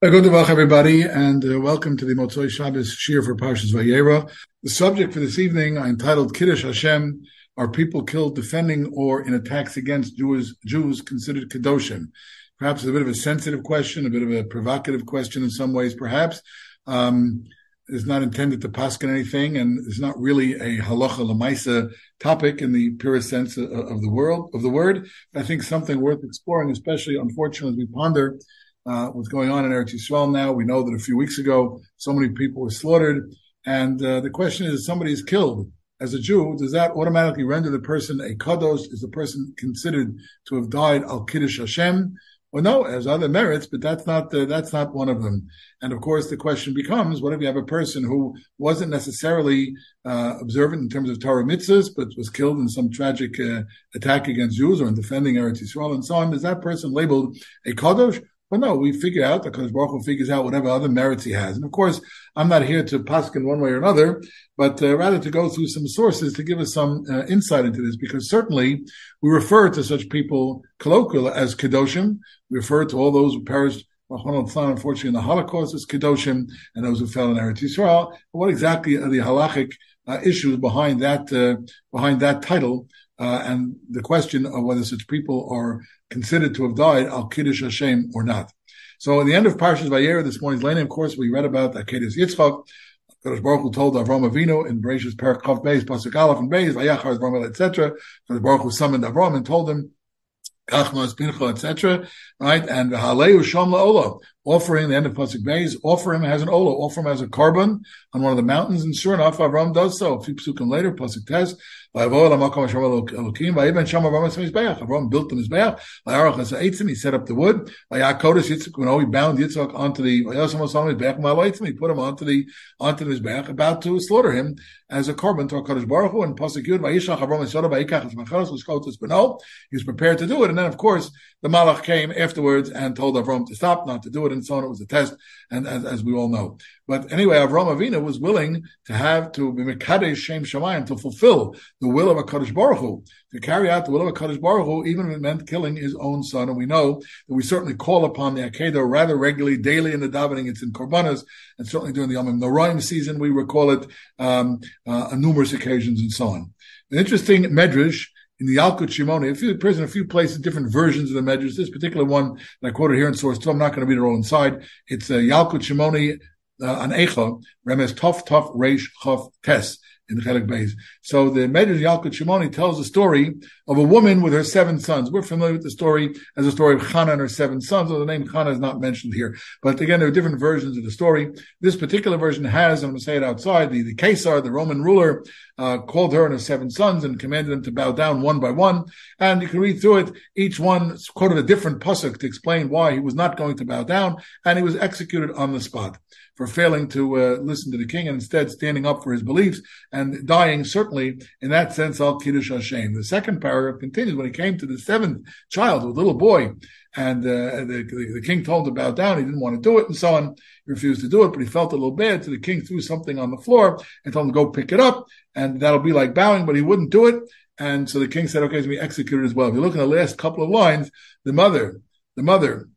Good day, everybody, and uh, welcome to the Motzoi Shabbos Shiur for Parshas Vayera. The subject for this evening I entitled Kiddush Hashem, are people killed defending or in attacks against Jews, Jews considered Kedoshim? Perhaps a bit of a sensitive question, a bit of a provocative question in some ways, perhaps. Um, it's not intended to paskin anything, and it's not really a halacha lemaisa topic in the purest sense of, of the world of the word. I think something worth exploring, especially unfortunately as we ponder uh, what's going on in Eretz Yisrael now. We know that a few weeks ago, so many people were slaughtered. And uh, the question is, if somebody is killed as a Jew, does that automatically render the person a kadosh? Is the person considered to have died al kiddush Hashem? Well, no, has other merits, but that's not uh, that's not one of them. And of course, the question becomes: What if you have a person who wasn't necessarily uh, observant in terms of Torah mitzvahs, but was killed in some tragic uh, attack against Jews or in defending Eretz Yisrael and so on? Is that person labeled a kadosh, but no, we figure out that Kodesh Baruch Hu figures out whatever other merits he has. And of course, I'm not here to paskin one way or another, but uh, rather to go through some sources to give us some uh, insight into this, because certainly we refer to such people colloquially as Kedoshim. We refer to all those who perished unfortunately in the Holocaust as Kedoshim and those who fell in Eretz Yisrael. What exactly are the halachic uh, issues behind that, uh, behind that title? Uh, and the question of whether such people are considered to have died al kiddush Hashem or not. So at the end of Parshas Vayera this morning's lane, of course, we read about Akedah Yitzchak. Kadosh Baruch Hu told Avram Avinu in Bereshit Perak Chav Beis Pasuk Aleph and Beis Vayachar Avram etc. Kadosh Baruch Hu summoned Avram and told him Kachmas Pincha etc. Right and Haleu Shom Laola offering the end of Pasuk Beis offer him as an Ola offer him as a korban on one of the mountains and sure enough Avram does so. A few psukim later Pasuk Tes Avram built the Mizbeach. He set up the wood. When he bound Yitzchak onto the, he put him onto the, onto the Mizbeach, about to slaughter him as a korban to HaKadosh Baruch Hu. And Pasuk Yud, he was prepared to do it. And then, of course, the Malach came afterwards and told Avram to stop, not to do it, and so on. It was a test, and as, as we all know. But anyway, Avram Avinu was willing to have to be Mekadesh Shem Shemayim to fulfill the will of a Kaddish Baruch Hu, to carry out the will of a Kaddish Baruch Hu, even if it meant killing his own son. And we know that we certainly call upon the Akedah rather regularly, daily in the davening. It's in Korbanas, and certainly during the Yom Noraim season, we recall it um, uh, on numerous occasions and so on. An interesting medrash in the Yalkut Shimoni, a few, there's a few places, different versions of the medrash. This particular one that I quoted here in source two, I'm not going to read it all inside. It's a uh, Yalkut Shimoni uh, an Eicha, Remes Tov Tov Reish Chav Tes in the Chelik Beis. So the Medrash Yalkut Shimoni tells the story of a woman with her seven sons. We're familiar with the story as a story of Chana and her seven sons, although the name Chana is not mentioned here. But again, there are different versions of the story. This particular version has, I'm going to say it outside, the, the Caesar, the Roman ruler, uh, called her and her seven sons and commanded them to bow down one by one. And you can read through it. Each one quoted a different pasuk to explain why he was not going to bow down, and he was executed on the spot for failing to uh, listen to the king and instead standing up for his beliefs and dying certainly in that sense al kiddush Hashem. The second paragraph continues when he came to the seventh child, a little boy, and uh, the, the, the, king told him to bow down. He didn't want to do it and so on. He refused to do it, but he felt a little bad. So the king threw something on the floor and told him to go pick it up, and that'll be like bowing, but he wouldn't do it. And so the king said, okay, it's going to be executed as well. If you look at the last couple of lines, the mother, the mother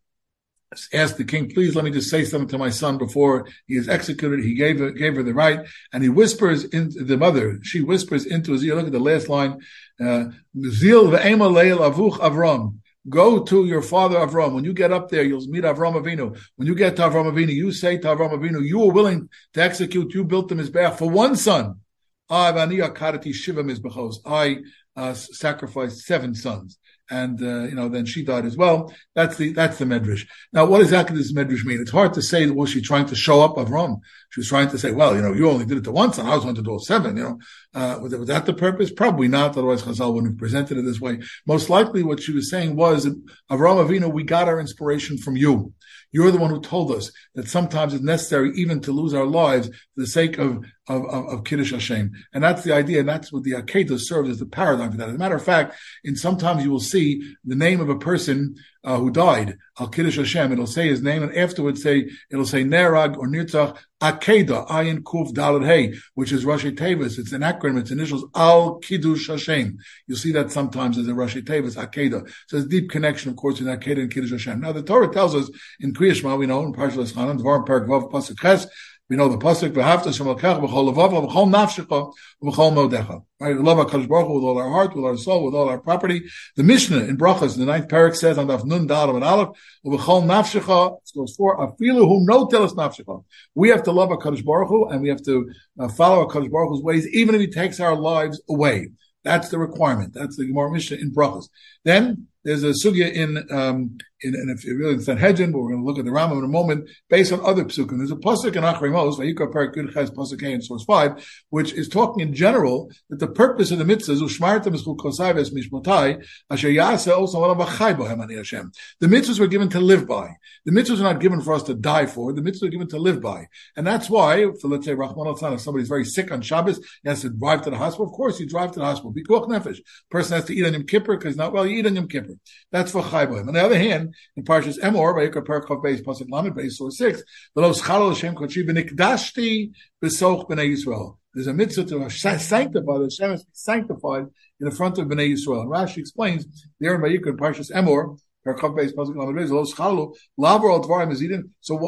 asked the king, please let me just say something to my son before he is executed. He gave her, gave her the right and he whispers into the mother, she whispers into his ear. Look at the last line. Uh, Zil avuch Avram. Go to your father Avram. When you get up there, you'll meet Avram Avinu. When you get to Avram Avinu, you say to Avram Avinu, you were willing to execute, you built the Mizbeach for one son. I uh, sacrificed seven sons and uh, you know then she died as well. That's the that's the medrash. Now, what exactly does medrash mean? It's hard to say. Was she trying to show up Avram? She was trying to say, well, you know, you only did it to once, and I was going to do it seven. You know, uh, was, was, that the purpose? Probably not. Otherwise, Chazal wouldn't have presented it this way. Most likely, what she was saying was, Avram Avinu, we got our inspiration from you. You're the one who told us that sometimes it's necessary even to lose our lives for the sake of of, of, of Kiddush Hashem. And that's the idea, and that's what the Akedah serves as the paradigm for that. As a matter of fact, in sometimes you will see the name of a person uh, who died, Al Kiddush Hashem. It'll say his name, and afterwards say it'll say Nerag or Nirtzach Akeda Ayin Kuf Dalad Hey, which is Rashi Tevis. It's an acronym. Its initials Al Kiddush Hashem. You'll see that sometimes as a Rashi Tevis Akeda. So there's deep connection, of course, in Akeda and Kiddush Hashem. Now the Torah tells us in Kriyashma, we know in Parshas Chanan, Dvar Perak Vav Pasuk we know the pasuk v'haftas from Alkech b'chol levav b'chol nafshecha b'chol modecha. Right, we love Hakadosh Baruch Hu with all our heart, with our soul, with all our property. The Mishnah in Brachas, the ninth parak says on Daf Nun Dal and Aleph b'chol nafshecha. It goes for afilu whom no telas nafshecha. We have to love Hakadosh Baruch Hu and we have to uh, follow Hakadosh Baruch Hu's ways, even if He takes our lives away. That's the requirement. That's the Gemara Mishnah in Brachas. Then there's a sugya in, um, in, and if you really in Sanhedrin, but we're going to look at the Rambam in a moment, based on other psukim. There's a pasuk in Achrei Mos, Vayikra Perak Yud Ches Pasuk in source five, which is talking in general that the purpose of the mitzvah is Ushmartem Eschul Kosai Ves Mishmotai Asher Also Bohem Ani Hashem. The mitzvahs were given to live by. The mitzvahs are not given for us to die for. The mitzvahs are given to live by, and that's why, for let's say Rahman al if somebody's very sick on Shabbos, he has to drive to the hospital. Of course, you drive to the hospital. Pikuach Nefesh. Person has to eat on Yom Kippur because not well. You eat on Yom Kippur. That's for Chayboim. On the other hand, in Parshas Emor, Vayikra Perakov Beis Pasuk Lamed Beis Source Six, V'lo Schalo Hashem Kodeshi V'nikdashti B'soch B'nei Yisrael. There's a mitzvah to sanctify, the Hashem is sanctified in the front of B'nei Yisrael. And Rashi explains there in Vayikra in Parshas Emor, so what,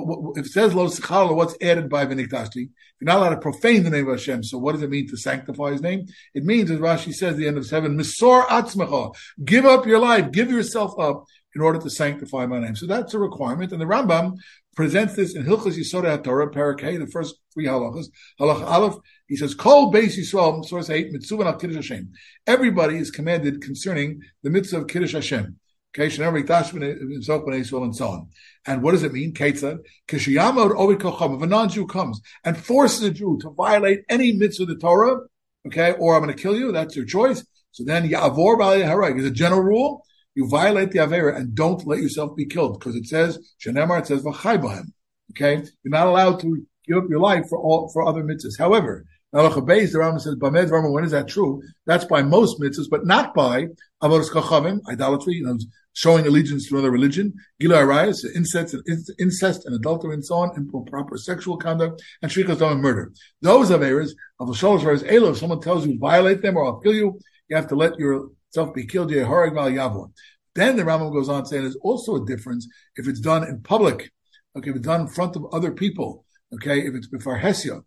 what, if it says lo schalo, what's added by v'niktashti? You're not allowed to profane the name of Hashem. So what does it mean to sanctify His name? It means, as Rashi says, at the end of seven, misor atzmecha, give up your life, give yourself up in order to sanctify my name. So that's a requirement, and the Rambam presents this in Hilchas Yisod Torah, Parakeh, the first three halachas. Halach Aleph, he says, "Kol Beis Yisrael, source eight, mitzvah al Kiddush Hashem." Everybody is commanded concerning the mitzvah of Kiddush Hashem. Okay, and so on. And what does it mean? Ketzad, Kishiyamod Ovid Kocham, if a non-Jew comes and forces a Jew to violate any mitzvah of the Torah, okay, or I'm going to kill you, that's your choice. So then Ya'avor B'alei Harag is a general rule. You violate the Avera and don't let yourself be killed because it says, Shenemar, it says V'chai Okay, you're not allowed to give up your life for all, for other mitzvahs. However, Halacha Beis, the Rambam says, Bamed Rambam, when is that true? That's by most mitzvahs, but not by Avodas Kachavim, idolatry, you know, showing allegiance to another religion, Gila Arayas, incest, incest and adultery and so on, improper sexual conduct, and Shrikas and murder. Those errors of the Sholosh Errors Elo, if someone tells you violate them or I'll kill you, you have to let be killed, Then the Rambam goes on saying there's also a difference if it's done in public, okay, if it's done in front of other people, okay, if it's before Hesia,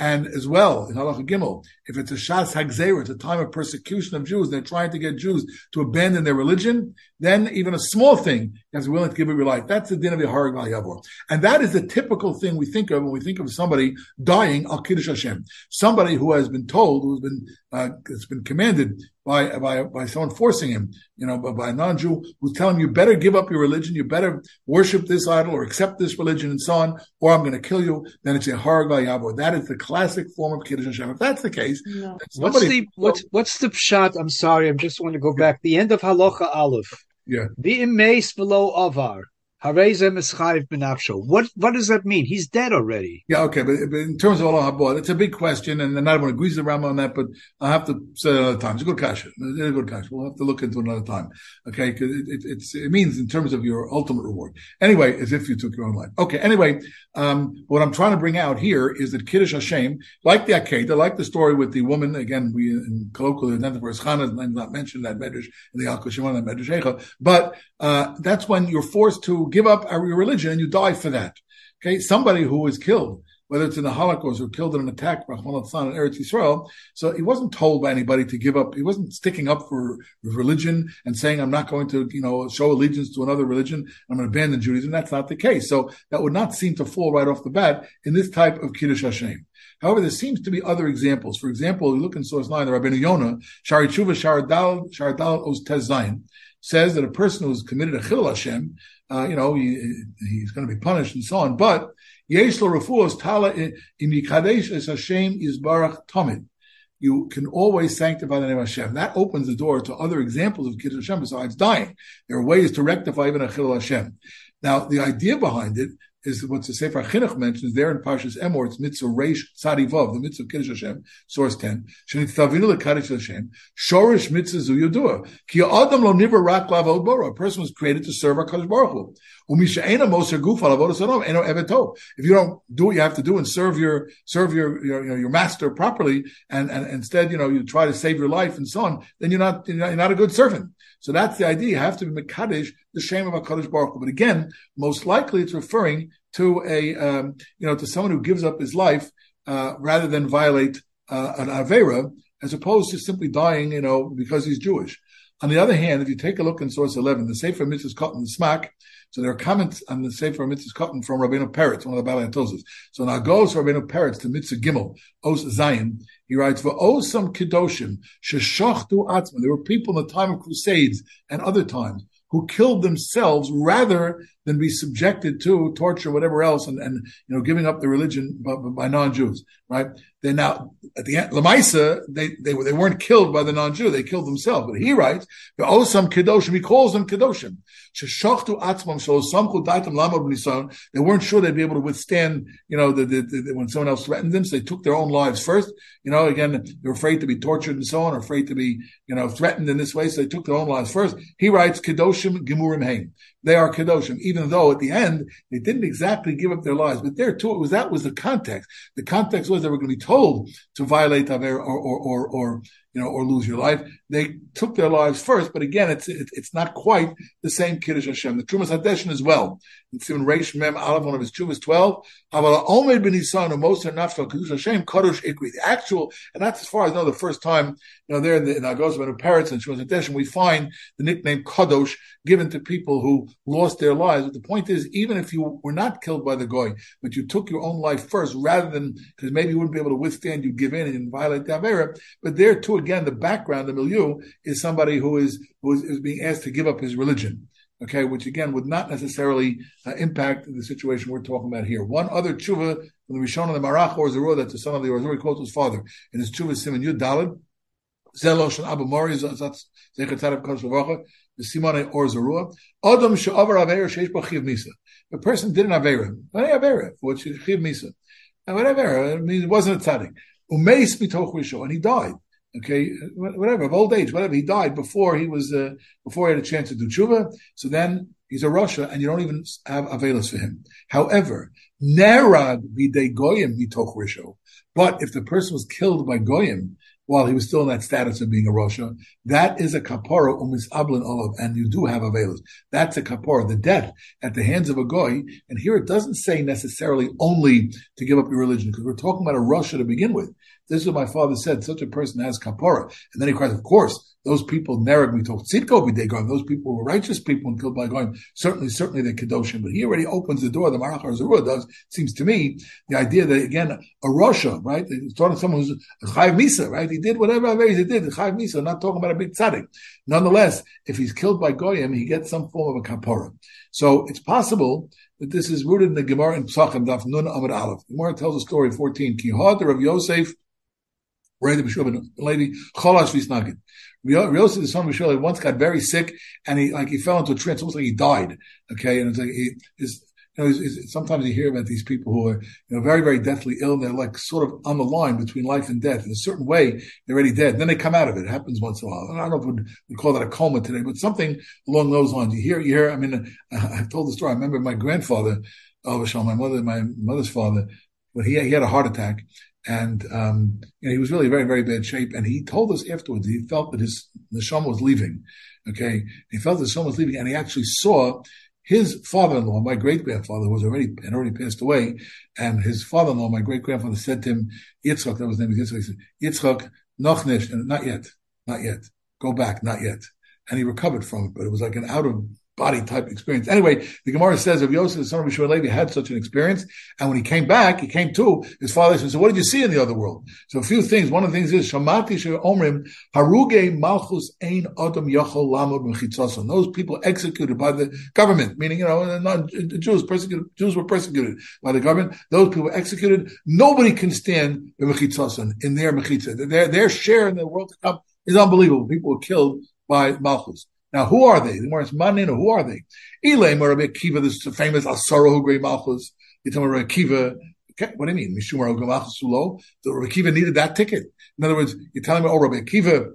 and as well, in Halacha Gimel, if it's a Shas Hagzer, it's a time of persecution of Jews, they're trying to get Jews to abandon their religion, then even a small thing, you willing to give up your life. That's the din of Yeharag Yavor. And that is the typical thing we think of when we think of somebody dying al Kiddush Hashem. Somebody who has been told, who's been, uh, it's been commanded by, by, by someone forcing him, you know, by, by a non-Jew who's telling him, you better give up your religion, you better worship this idol or accept this religion and so on, or I'm going to kill you, then it's a Yavor. That is the classic form of Kiddush Hashem. If that's the case, no. what's the, what's, what's the pshat? I'm sorry, I'm just want to go back. The end of Halacha Aleph. Yeah. The imes below avar. What what does that mean? He's dead already. Yeah, okay, but, but in terms of Allah it's a big question, and, and I don't want to agree with Rambam on that, but I have to say another time. It's a good question. It's a good question. We'll have to look into another time. Okay, because it, it, it means in terms of your ultimate reward. Anyway, as if you took your own life. Okay. Anyway, um, what I'm trying to bring out here is that Kiddush Hashem, like the Akedah, like the story with the woman. Again, we in colloquially identify as Chana, not mentioned that Medrash in the Al Shimon Medrash but uh, that's when you're forced to give up your religion and you die for that. Okay, somebody who was killed, whether it's in the Holocaust or killed in an attack by Son in Eretz Yisrael, so he wasn't told by anybody to give up. He wasn't sticking up for religion and saying, "I'm not going to, you know, show allegiance to another religion. I'm going to abandon Judaism." That's not the case. So that would not seem to fall right off the bat in this type of Kiddush Hashem. However, there seems to be other examples. For example, you look in source nine, the Rabbeinu Yonah, Shari Tshuva Sharadal Sharadal Os Tez Zayin says that a person who's committed a chil Hashem, uh, you know, he, he's going to be punished and so on. But yesh lo refuos tala in yikadesh es is barach tamid. You can always sanctify the name of Hashem. That opens the door to other examples of Kiddush Hashem besides dying. There are ways to rectify even a chil Hashem. Now, the idea behind it is what the Sefer Chinuch mentions there in Parshas Emor. It's mitzvah reish tzadivov, the mitzvah of Kiddush Hashem, source ten. Shenitzavinu lekaddish Hashem. Shorish mitzvah zu yodua. Ki adam lo niver rak lavod bora. A person was created to serve our Kadosh Baruch Hu. If you don't do what you have to do and serve your serve your your, you know, your master properly, and, and instead you know you try to save your life and so on, then you're not you're not, you're not a good servant. So that's the idea. You have to be mekadesh the shame of a Kadosh Baruch Hu. But again, most likely it's referring to a um, you know to someone who gives up his life uh, rather than violate uh, an avera, as opposed to simply dying, you know, because he's Jewish. On the other hand, if you take a look in source 11, the Sefer Mitzvahs Katan Smack, so there are comments on the Sefer Mitzvahs Katan from Rabbeinu Peretz, one of the Balatosis. So now goes Rabbeinu Peretz to Mitzvah Gimel, Os Zion. He writes, for Osam Kedoshim, Sheshachtu Atzman. There were people in the time of Crusades and other times who killed themselves rather than be subjected to torture, whatever else, and, and you know, giving up their religion by, by non-Jews, right? They now, at the end, Lamaisa, they, they, they weren't killed by the non-Jew, they killed themselves. But he writes, the Osam Kedoshim, he calls them Kedoshim. They weren't sure they'd be able to withstand, you know, the, the, the, when someone else threatened them, so they took their own lives first. You know, again, they're afraid to be tortured and so on, afraid to be, you know, threatened in this way, so they took their own lives first. He writes, Kedoshim Gemurim Haim. They are Kedoshim, even though at the end they didn't exactly give up their lives. But there too, it was that was the context. The context was they were going to be told to violate Aver or, or, or, or you know, or lose your life. They took their lives first, but again, it's it's not quite the same Kiddush Hashem. The Trumas Hadeshin as well. It's in Reish Mem Aleph, one of his Trumas 12. Aval Omed ben Nisan, most are nafshal Kiddush Hashem, Kadosh Ikri. The actual, and that's as far as I know, the first time, you know, there in the, in Agos Ben Parrots and Trumas Hadeshin, we find the nickname Kadosh given to people who lost their lives. But the point is, even if you were not killed by the Goy, but you took your own life first, rather than, because maybe you wouldn't be able to withstand, you give in and violate the Avera, but there too, again, the background, the milieu, is somebody who is, who is, is being asked to give up his religion. Okay, which again would not necessarily uh, impact the situation we're talking about here. One other tshuva from the Rishon of the Marach or Zerua, that's the son of the Orzuri, quotes his father in his tshuva Simon Yud Dalid. Zelosh and Abu Mori, Zechatarav Kosh Lavacha, the Simone or Zerua. Adam she'avar avera sheish b'chiv misa. The person did an avera, not an avera, which is chiv misa. And whatever, I mean, it wasn't a tzaddik. Umeis mitoch risho, and he died okay, whatever, of old age, whatever. He died before he was, uh, before he had a chance to do tshuva. So then he's a rasha, and you don't even have avelis for him. However, nerad b'dei goyim mitoch risho. But if the person was killed by goyim, while he was still in that status of being a rasha, that is a kapara umis ablin olav, and you do have avelis. That's a kapara, the death at the hands of a goy. And here it doesn't say necessarily only to give up your religion, because we're talking about a rasha to begin with. This is what my father said. Such a person has kapara. And then he cries, of course, those people to tzidko b'degoyim. Those people were righteous people and killed by goyim. Certainly, certainly they're kedoshim. But he already opens the door. The Marach Zerua does. Seems to me the idea that again a rasha, right? It's talking to someone who's a chayv misa, right? He did whatever he did. The chayv misa. Not talking about a big tzaddik. Nonetheless, if he's killed by goyim, he gets some form of a kapara. So it's possible that this is rooted in the Gemara in Psachim Daf Nun Amud Aleph. The Gemara tells a story 14. Kihad of Yosef Lady Cholash Visnagin. Yosef, the son of Bishul, once got very sick and he like he fell into a trance, almost like he died. Okay, and it's like he is. You know, it's, it's, sometimes you hear about these people who are, you know, very, very deathly ill. And they're like sort of on the line between life and death. In a certain way, they're already dead. And then they come out of it. It happens once in a while. I don't know if we call that a coma today, but something along those lines. You hear, you hear. I mean, I've told the story. I remember my grandfather, oh, my mother, my mother's father, but he, he had a heart attack and um, you know, he was really very, very bad shape. And he told us afterwards he felt that his neshama was leaving. Okay, he felt that neshama was leaving, and he actually saw his father-in-law, my great-grandfather, who was already had already passed away, and his father-in-law, my great-grandfather, said to him, Yitzchak, that was his name, Yitzchak, he said, Yitzchak, noch nicht, and not yet, not yet, go back, not yet. And he recovered from it, but it was like an out of body type experience. Anyway, the Gemara says of Yosef, the son of Yeshua Levi, had such an experience. And when he came back, he came to his father and said, what did you see in the other world? So a few things. One of the things is, Shamati Omrim, Haruge Malchus Ein Adam Yachol Lamod Mechitzason. Those people executed by the government, meaning, you know, not Jews, persecuted, Jews were persecuted by the government. Those people were executed. Nobody can stand the Mechitzason in their Mechitza. Their, their share in the world to come is unbelievable. People were killed by Malchus. Now, who are they? The it's Manin, who are they? Elaim or Rabbi Akiva, this famous Asara who great Malchus. You tell me Rabbi Akiva, okay, what do you mean? Mishum Rabbi Malchus Sulo. The Rabbi Akiva needed that ticket. In other words, you're telling me, oh, Rabbi Akiva,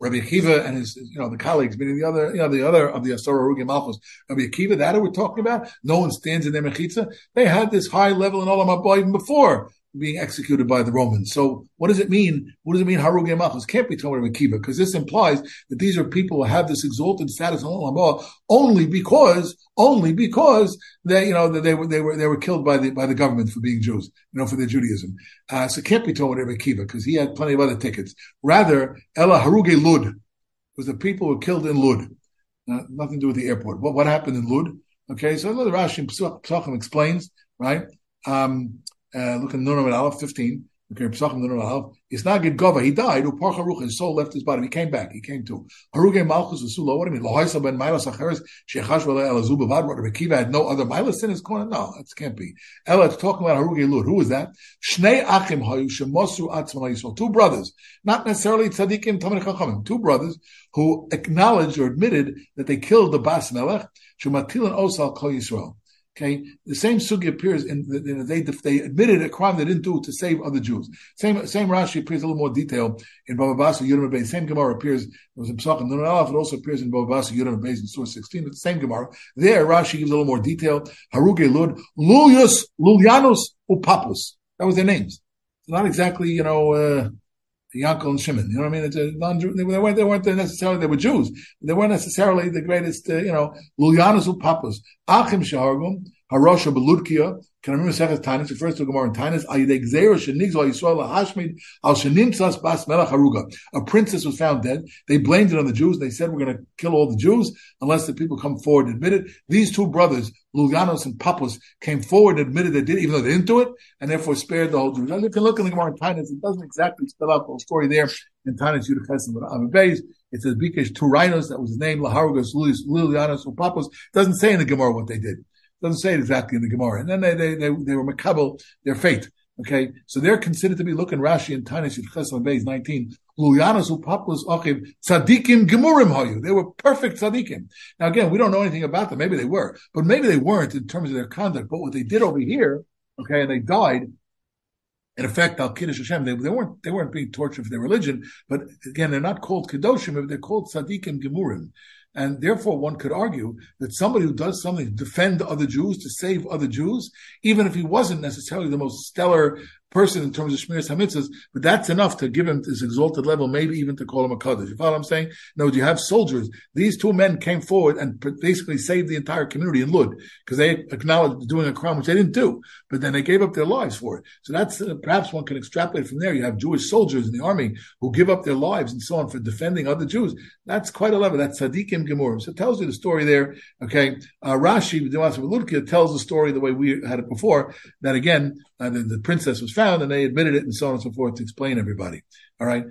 Rabbi Akiva and his, you know, the colleagues, meaning the other, you know, the other of the Asara Rugi Malchus, Rabbi Akiva, that we're talking about? No one stands in their mechitza. They had this high level in Olam Haba even before being executed by the Romans. So what does it mean? What does it mean Haruge Malchus? Can't be Tomer Akiva, because this implies that these are people who have this exalted status on Allah only because, only because they, you know, that they were, they were, they were killed by the, by the government for being Jews, you know, for their Judaism. Uh, so can't be Tomer Akiva, because he had plenty of other tickets. Rather, Ella Haruge Lud was the people who were killed in Lud. Uh, nothing to do with the airport. What, what happened in Lud? Okay, so another Rashi Pesachim explains, right? Um, uh, look at Nun Aleph 15. Okay, Pesachim Nun Aleph. It's not good Gova. He died. Upar His soul left his body. He came back. He came to. Haruge Malchus V'Sulo. What do you mean? Lohaisa ben Milas Acheres. Shechash V'le Elazu Bavad. Rabbi had no other Milas in his corner. No, that can't be. Ella, it's talking about Haruge Lud. Who is that? Shnei Achim Hayu Shemosru Atzman Yisrael. Two brothers, not necessarily Tzadikim Tamar Chachamim. Two brothers who acknowledged or admitted that they killed the Bas Melech. Shematilan Osal Kol Yisrael. Okay, the same sugi appears in, the, in the, they they admitted a crime they didn't do to save other Jews. Same same Rashi appears a little more detail in Bava Basra Yudam Beis. Same Gemara appears. It was in Pesachim Nun. It also appears in Bava Basra Yudam Beis in Surah 16. It's the same Gemara. There Rashi gives a little more detail. Haruge Lud Lulius Lulianus Upapus. That was their names. Not exactly you know. Uh, Yankel and Shimon. You know what I mean? They weren't, they weren't necessarily, they were Jews. They weren't necessarily the greatest, uh, you know, Lulyanus Papas. Achim Shahargum, Harosha Belutkia, can I remember Sechet Tanis, refers to Gemara in Tanis. A princess was found dead. They blamed it on the Jews. They said, we're going to kill all the Jews unless the people come forward and admit it. These two brothers, Lulianos and Papus, came forward and admitted they did, even though they didn't do it, and therefore spared the whole Jews. Now, you look in the Gemara in Tanis, it doesn't exactly spell out the whole story there in Tanis Yudachesim, but Amid Beis, it says Bikesh two rhinos, that was his name, Laharugas, Lulianos, and Papus. It doesn't say in the Gemara what they did doesn't say it exactly in the Gemara. And then they they they, they were makabel their fate. Okay, so they're considered to be looking Rashi and Tanis Yitches Beis nineteen. Luyanas upapus achiv tzadikim gemurim hayu. They were perfect tzadikim. Now again, we don't know anything about them. Maybe they were, but maybe they weren't in terms of their conduct. But what they did over here, okay, and they died. In effect, al kiddush Hashem, they, they weren't they weren't being tortured for their religion, but again, they're not called kedoshim, they're called tzadikim gemurim. And therefore, one could argue that somebody who does something to defend other Jews, to save other Jews, even if he wasn't necessarily the most stellar person in terms of Shmiras HaMitzvahs, but that's enough to give him this exalted level, maybe even to call him a Kaddish. You follow what I'm saying? No, you have soldiers. These two men came forward and basically saved the entire community in Lud because they acknowledged doing a crime which they didn't do, but then they gave up their lives for it. So that's uh, perhaps one can extrapolate from there. You have Jewish soldiers in the army who give up their lives and so on for defending other Jews. That's quite a level. That's Gemurim. So it tells you the story there. Okay. Uh, Rashi, tells the story the way we had it before, that again, uh, the, the princess was found and they admitted it and so on and so forth to explain everybody. All right.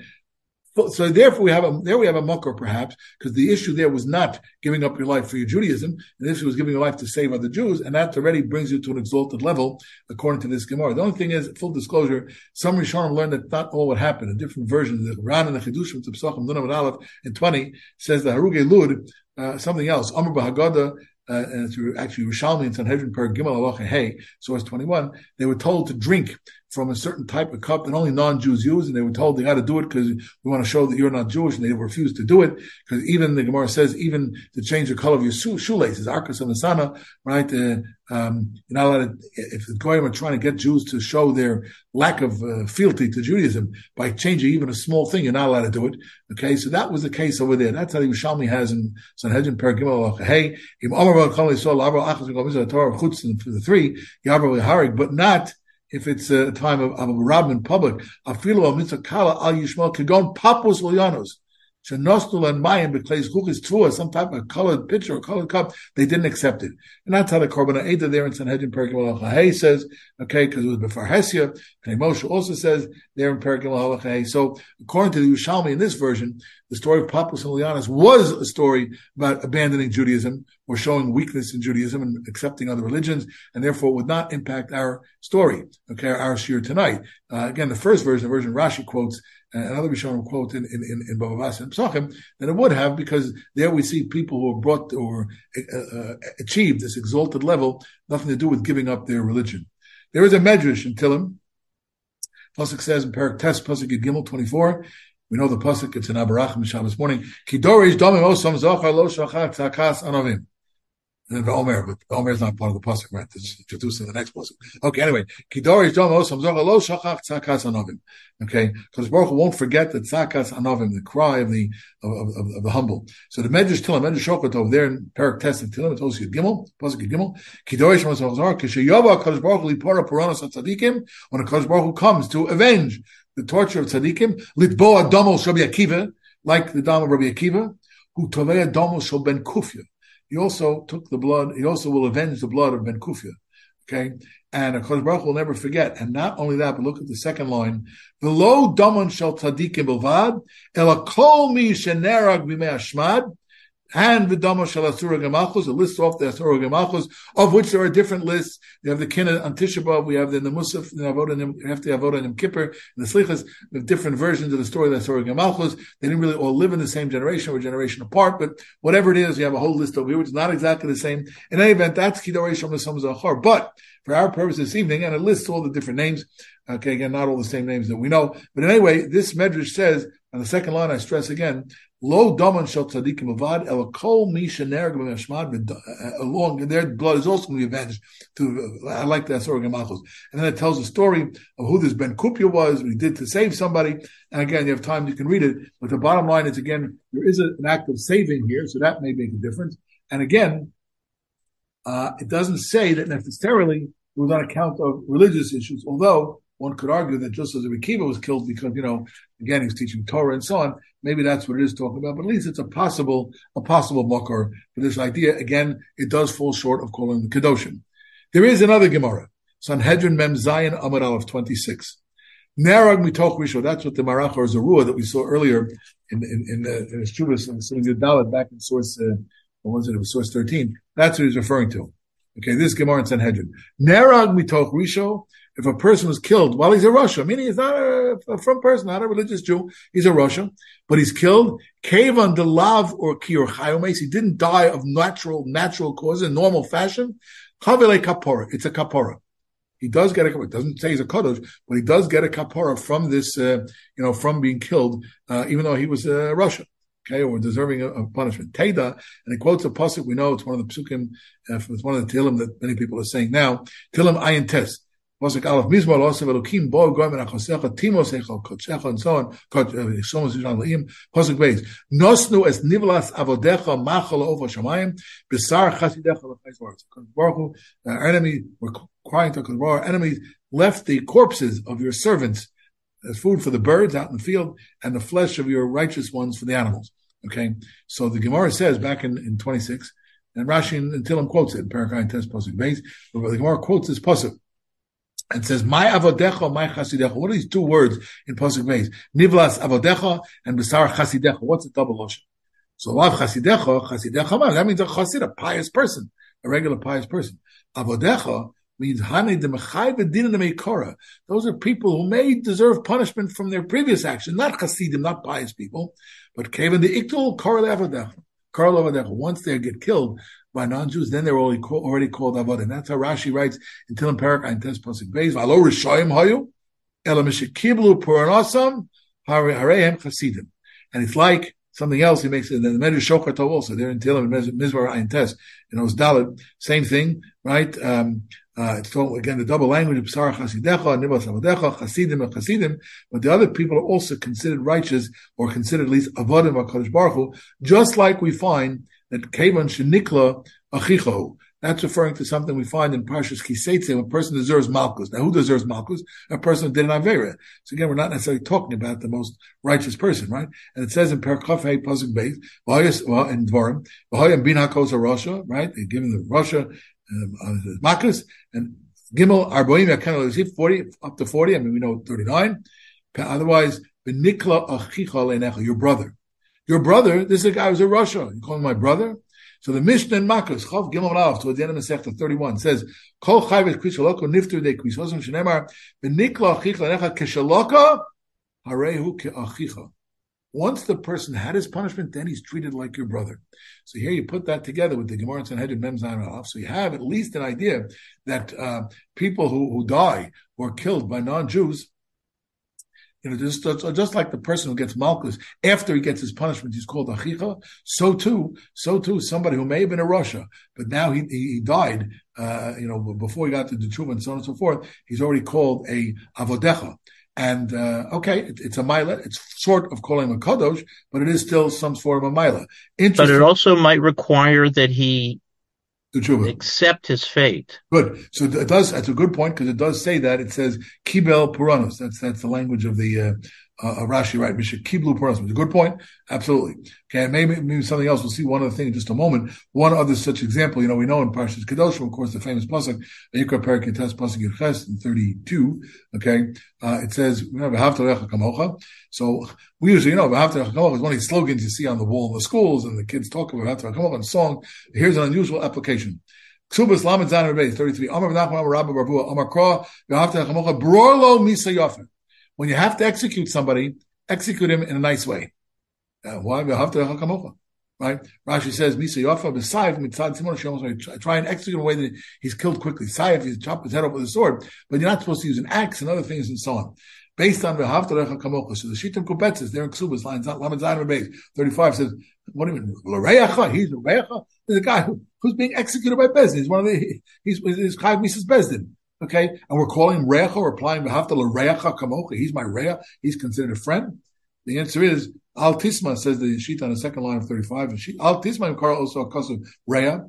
So therefore, we have a there we have a mucker perhaps because the issue there was not giving up your life for your Judaism, and the issue was giving your life to save other Jews, and that already brings you to an exalted level according to this Gemara. The only thing is, full disclosure, some Rishonim learned that not all what happened. A different version, of the Ran and the Chidushim to Pesachim Nunam Aleph in twenty says the Haruge Lud uh, something else. Amr Bahagada uh, and through actually Rishalmi and Sanhedrin per Gimel Alocha Hey, source 21, they were told to drink from a certain type of cup that only non-Jews use, and they were told they got to do it because we want to show that you're not Jewish, and they refused to do it because even the Gemara says even to change the color of your shoelaces, Arkas and Asana, right? Uh, um, you're not allowed to, if the Goyim are trying to get Jews to show their lack of uh, fealty to Judaism by changing even a small thing, you're not allowed to do it. Okay, so that was the case over there. That's how the Yerushalmi has in Sanhedrin Paragimel Hey, Im Amar Torah for the three, Harig, but not if it's a time of, of a rabbin in public. Afilu mitzvah kala al yishmal kagon papus lyanos. Shenostul and mayim beklays chukis tvua, some type of colored pitcher or colored cup, they didn't accept it. And that's how the korban Eda there in Sanhedrin Perikim Hay says, okay, because it was before Hesia. And Moshe also says there in Perikim Hay. So according to the Yerushalmi in this version, the story of Papus and Lianas was a story about abandoning Judaism or showing weakness in Judaism and accepting other religions, and therefore would not impact our story, okay, our shiur tonight. Uh, again, the first version, the version Rashi quotes, and another Rishonim quote in in in, in Bava Basra and Psachim, than it would have because there we see people who are brought or uh, uh, achieved this exalted level, nothing to do with giving up their religion. There is a medrash in Tillim. Pasuk says in Perak Test, Pasuk Gimel 24, we know the pasuk. It's in Abarachim Shabbos morning. Kidorish domim osam zochar lo shachat takas anavim. And Omer, but Omer is not part of the pasuk, right? It's introduced in the next pasuk. Okay, anyway, Kidorish domim osam zochar lo shachat takas anavim. Okay, because Baruch won't forget the tzakas anavim, the cry of the of, of, of the humble. So the Medrash Tilim, Medrash Shokot over there in Perak Test of Tilim, it tells you Gimel, pasuk Gimel. Kidorish osam zochar kishayava Kadosh Baruch lipora puranos tzadikim when Kadosh Baruch comes to avenge the torture of tzaddikim, litboa domos Rabbi Akiva, like the dam of Rabbi Akiva, who tovea domos Ben Kufya. He also took the blood, he also will avenge the blood of Ben Kufya. Okay? And Kodesh Baruch will never forget. And not only that, but look at the second line. Below domon shel tzaddikim bilvad, ela kol mi shenerag b'mei ashmad, and the Dama Shal Asura Gemachos, a list off the Asura Gemachos, of which there are different lists. We have the Kina on Tisha we have the Musaf, the Avodah, we have the and Kippur, and the Slichas, with different versions of the story of the Asura Gemachos. They didn't really all live in the same generation or generation apart, but whatever it is, you have a whole list over here, which is not exactly the same. In any event, that's Kidorei Shom Zachar. But for our purpose this evening, and it lists all the different names, okay, again, not all the same names that we know, but anyway, this Medrash says, on the second line, I stress again, Lo daman shel tzadikim avad el kol mi shenerg b'meshmad uh, along their blood is also going to be avenged. To I like that story of Malchus, and then it tells the story of who this Ben Kupia was, what he did to save somebody. And again, you have time, you can read it. But the bottom line is again, there is an act of saving here, so that may make a difference. And again, uh, it doesn't say that necessarily it was on account of religious issues, although one could argue that just as Akiva was killed because, you know, again, he's teaching Torah and so on, maybe that's what it is talking about, but at least it's a possible, a possible makar for this idea. Again, it does fall short of calling the Kedoshim. There is another Gemara, Sanhedrin Mem Zayin Amar Aleph 26. Nerag mitoch risho. That's what the Marach or Zarua that we saw earlier in in in the in his Chubas and back in source. Uh, what was it? It was source thirteen. That's what he's referring to. Okay, this Gemara in Sanhedrin. Nerag mitoch risho if a person was killed while he's a rasha, meaning he's not a, a from person, not a religious Jew, he's a rasha, but he's killed, Kavan the love or Kior he didn't die of natural, natural causes in normal fashion. Chavele kapora, it's a kapora. He does get a, it doesn't say he's a kadosh, but he does get a kapora from this, uh, you know, from being killed, uh, even though he was a uh, rasha okay, or deserving of, punishment. Teda, and it quotes a pasuk. We know it's one of the psukim. Uh, it's one of the tilim that many people are saying now. Tilim ayin test. Pasuk Aleph Mizmor Osav Elokim Bo Goyim Achosecha Timos Echel Kotzecha and so on. Uh, Shomos Yishan Leim. Pasuk Beis Nosnu Es Nivlas Avodecha Machal Over Shamayim Besar Chasidecha Lechayz Baruch. Baruch Hu, enemy, we're crying to Baruch our enemies left the corpses of your servants as food for the birds out in the field, and the flesh of your righteous ones for the animals. Okay, so the Gemara says back in, in 26, and Rashi and Tilim quotes it in Parakai Test Pasuk Beis, but the Gemara quotes this Pasuk and says, "My avodecha, my chasidecha." What are these two words in pasuk Beis? Nivlas avodecha and besar chasidecha. What's the double lotion? So love chasidecha, chasidecha. That means a chasid, a pious person, a regular pious person. Avodecha means hane de mechai bedin meikora. Those are people who may deserve punishment from their previous action, not chasidim, not pious people, but kaven the iktul. Korel avodecha. Once they get killed, by non-Jews, then they're already, call, already called avodah. And that's how Rashi writes in Tilim Perak and Tes Pasuk Beis. V'alo Rishayim hayu ela mishikiblu puranasam harehem chasidim. And it's like something else. He makes it. The Medrash Shokar also there in Tilim Mizmar Ayin Tes. It's Dalit, same thing, right? Um, uh, it's called, again, the double language of Psar Chasidecha, Nibas Chasidim, and Chasidim, but the other people are also considered righteous or considered at least Avodim HaKadosh Baruch Hu, just like we find that Kevan Shenikla Achichahu. That's referring to something we find in Parshas Kiseitze, when a person deserves Malkus. Now, who deserves Malkus? A person who did an Avera. So again, we're not necessarily talking about the most righteous person, right? And it says in Perkaf Hey Pasuk Beis, in Dvarim, V'hoyam bin HaKos rasha, right? They're giving the rasha, um, uh, Malkus, and Gimel Arboim Yakan 40, up to 40, I mean, we know 39. Otherwise, Benikla Achicha your brother. Your brother, this is a guy who's a rasha. You call him my brother? So the Mishnah in Makkos, Chav Gimel Rav, towards the end of Masechta 31, says, Kol chayvet kvishaloko nifter de kvisosim shenemar, v'nikla achich lanecha keshaloko Harehu ke'achicha. Once the person had his punishment, then he's treated like your brother. So here you put that together with the Gemara and Sanhedrin Mem Zayin So you have at least an idea that uh, people who, who die or killed by non-Jews, you know, just, just like the person who gets malchus after he gets his punishment, he's called achicha. So too, so too, somebody who may have been a rasha, but now he he died, uh, you know, before he got to the tshuva and so on and so forth. He's already called a avodecha. And uh, okay, it, it's a mila. It's sort of calling a kadosh, but it is still some form of a mila. But it also might require that he accept his fate. Good. So it does. That's a good point because it does say that. It says kibel puranus. That's that's the language of the uh, uh, Rashi, right? Misha Kiblu It's a good point. Absolutely. Okay. Maybe, maybe something else. We'll see one other thing in just a moment. One other such example, you know, we know in Parshas Kedoshim, of course, the famous pasuk, Yikra Perikites pasuk Yerches in 32. Okay. Uh, it says, we have kamocha. So we usually, you know, V'havta kamocha is one of these slogans you see on the wall in the schools and the kids talk about V'havta kamocha in a song. Here's an unusual application. Ksubas Lamed Zan 33. Amar V'nachman Amar Rabba Barbua Amar Kra V'havta kamocha Brorlo Misa when you have to execute somebody, execute him in a nice way. Uh, why? Right? Rashi says, Misa Yofa b'sayif mitzad simon. Try and execute in a way that he's killed quickly. Sayif, he's chop his head off with a sword, but you're not supposed to use an axe and other things and so on. Based on the Haftarecha Kamocha. So the Shitam Kubetzis, there in Ksubas, lines Lamed Zayin base 35 says, what do you mean? L'reyacha? He's L'reyacha? There's a guy who, who's being executed by Bezdin. He's one of the, he's, he's Chayv Mises Bezdin. Okay, and we're calling Recha, we're applying Behafta Recha Kamocha. He's my Recha. He's considered a friend. The answer is Al Tisma says the sheet on the second line of 35. Al Tisma Kara also a cause of Rea.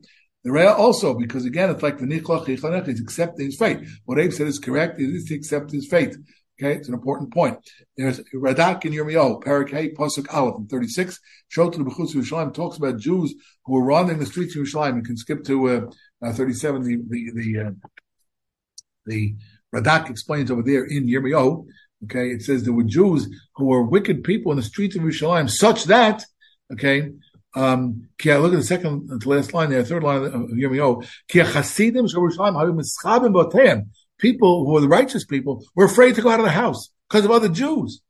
The Rea also, because again, it's like the Chichanech, he's accepting his fate. What Abe said is correct, it is to accept his fate. Okay, it's an important point. There's Radak in Yirmiyahu, Parak Pasuk Aleph, in 36. Shot to the Bechutz Yerushalayim talks about Jews who were running the streets of Yerushalayim. You can skip to uh, uh, 37, the, the, the uh, the Radak explains over there in Yirmiyahu, okay, it says there were Jews who were wicked people in the streets of Yerushalayim, such that, okay, um, look at the second to last line there, third line of Yirmiyahu, people who were the righteous people were afraid to go out of the house because of other Jews.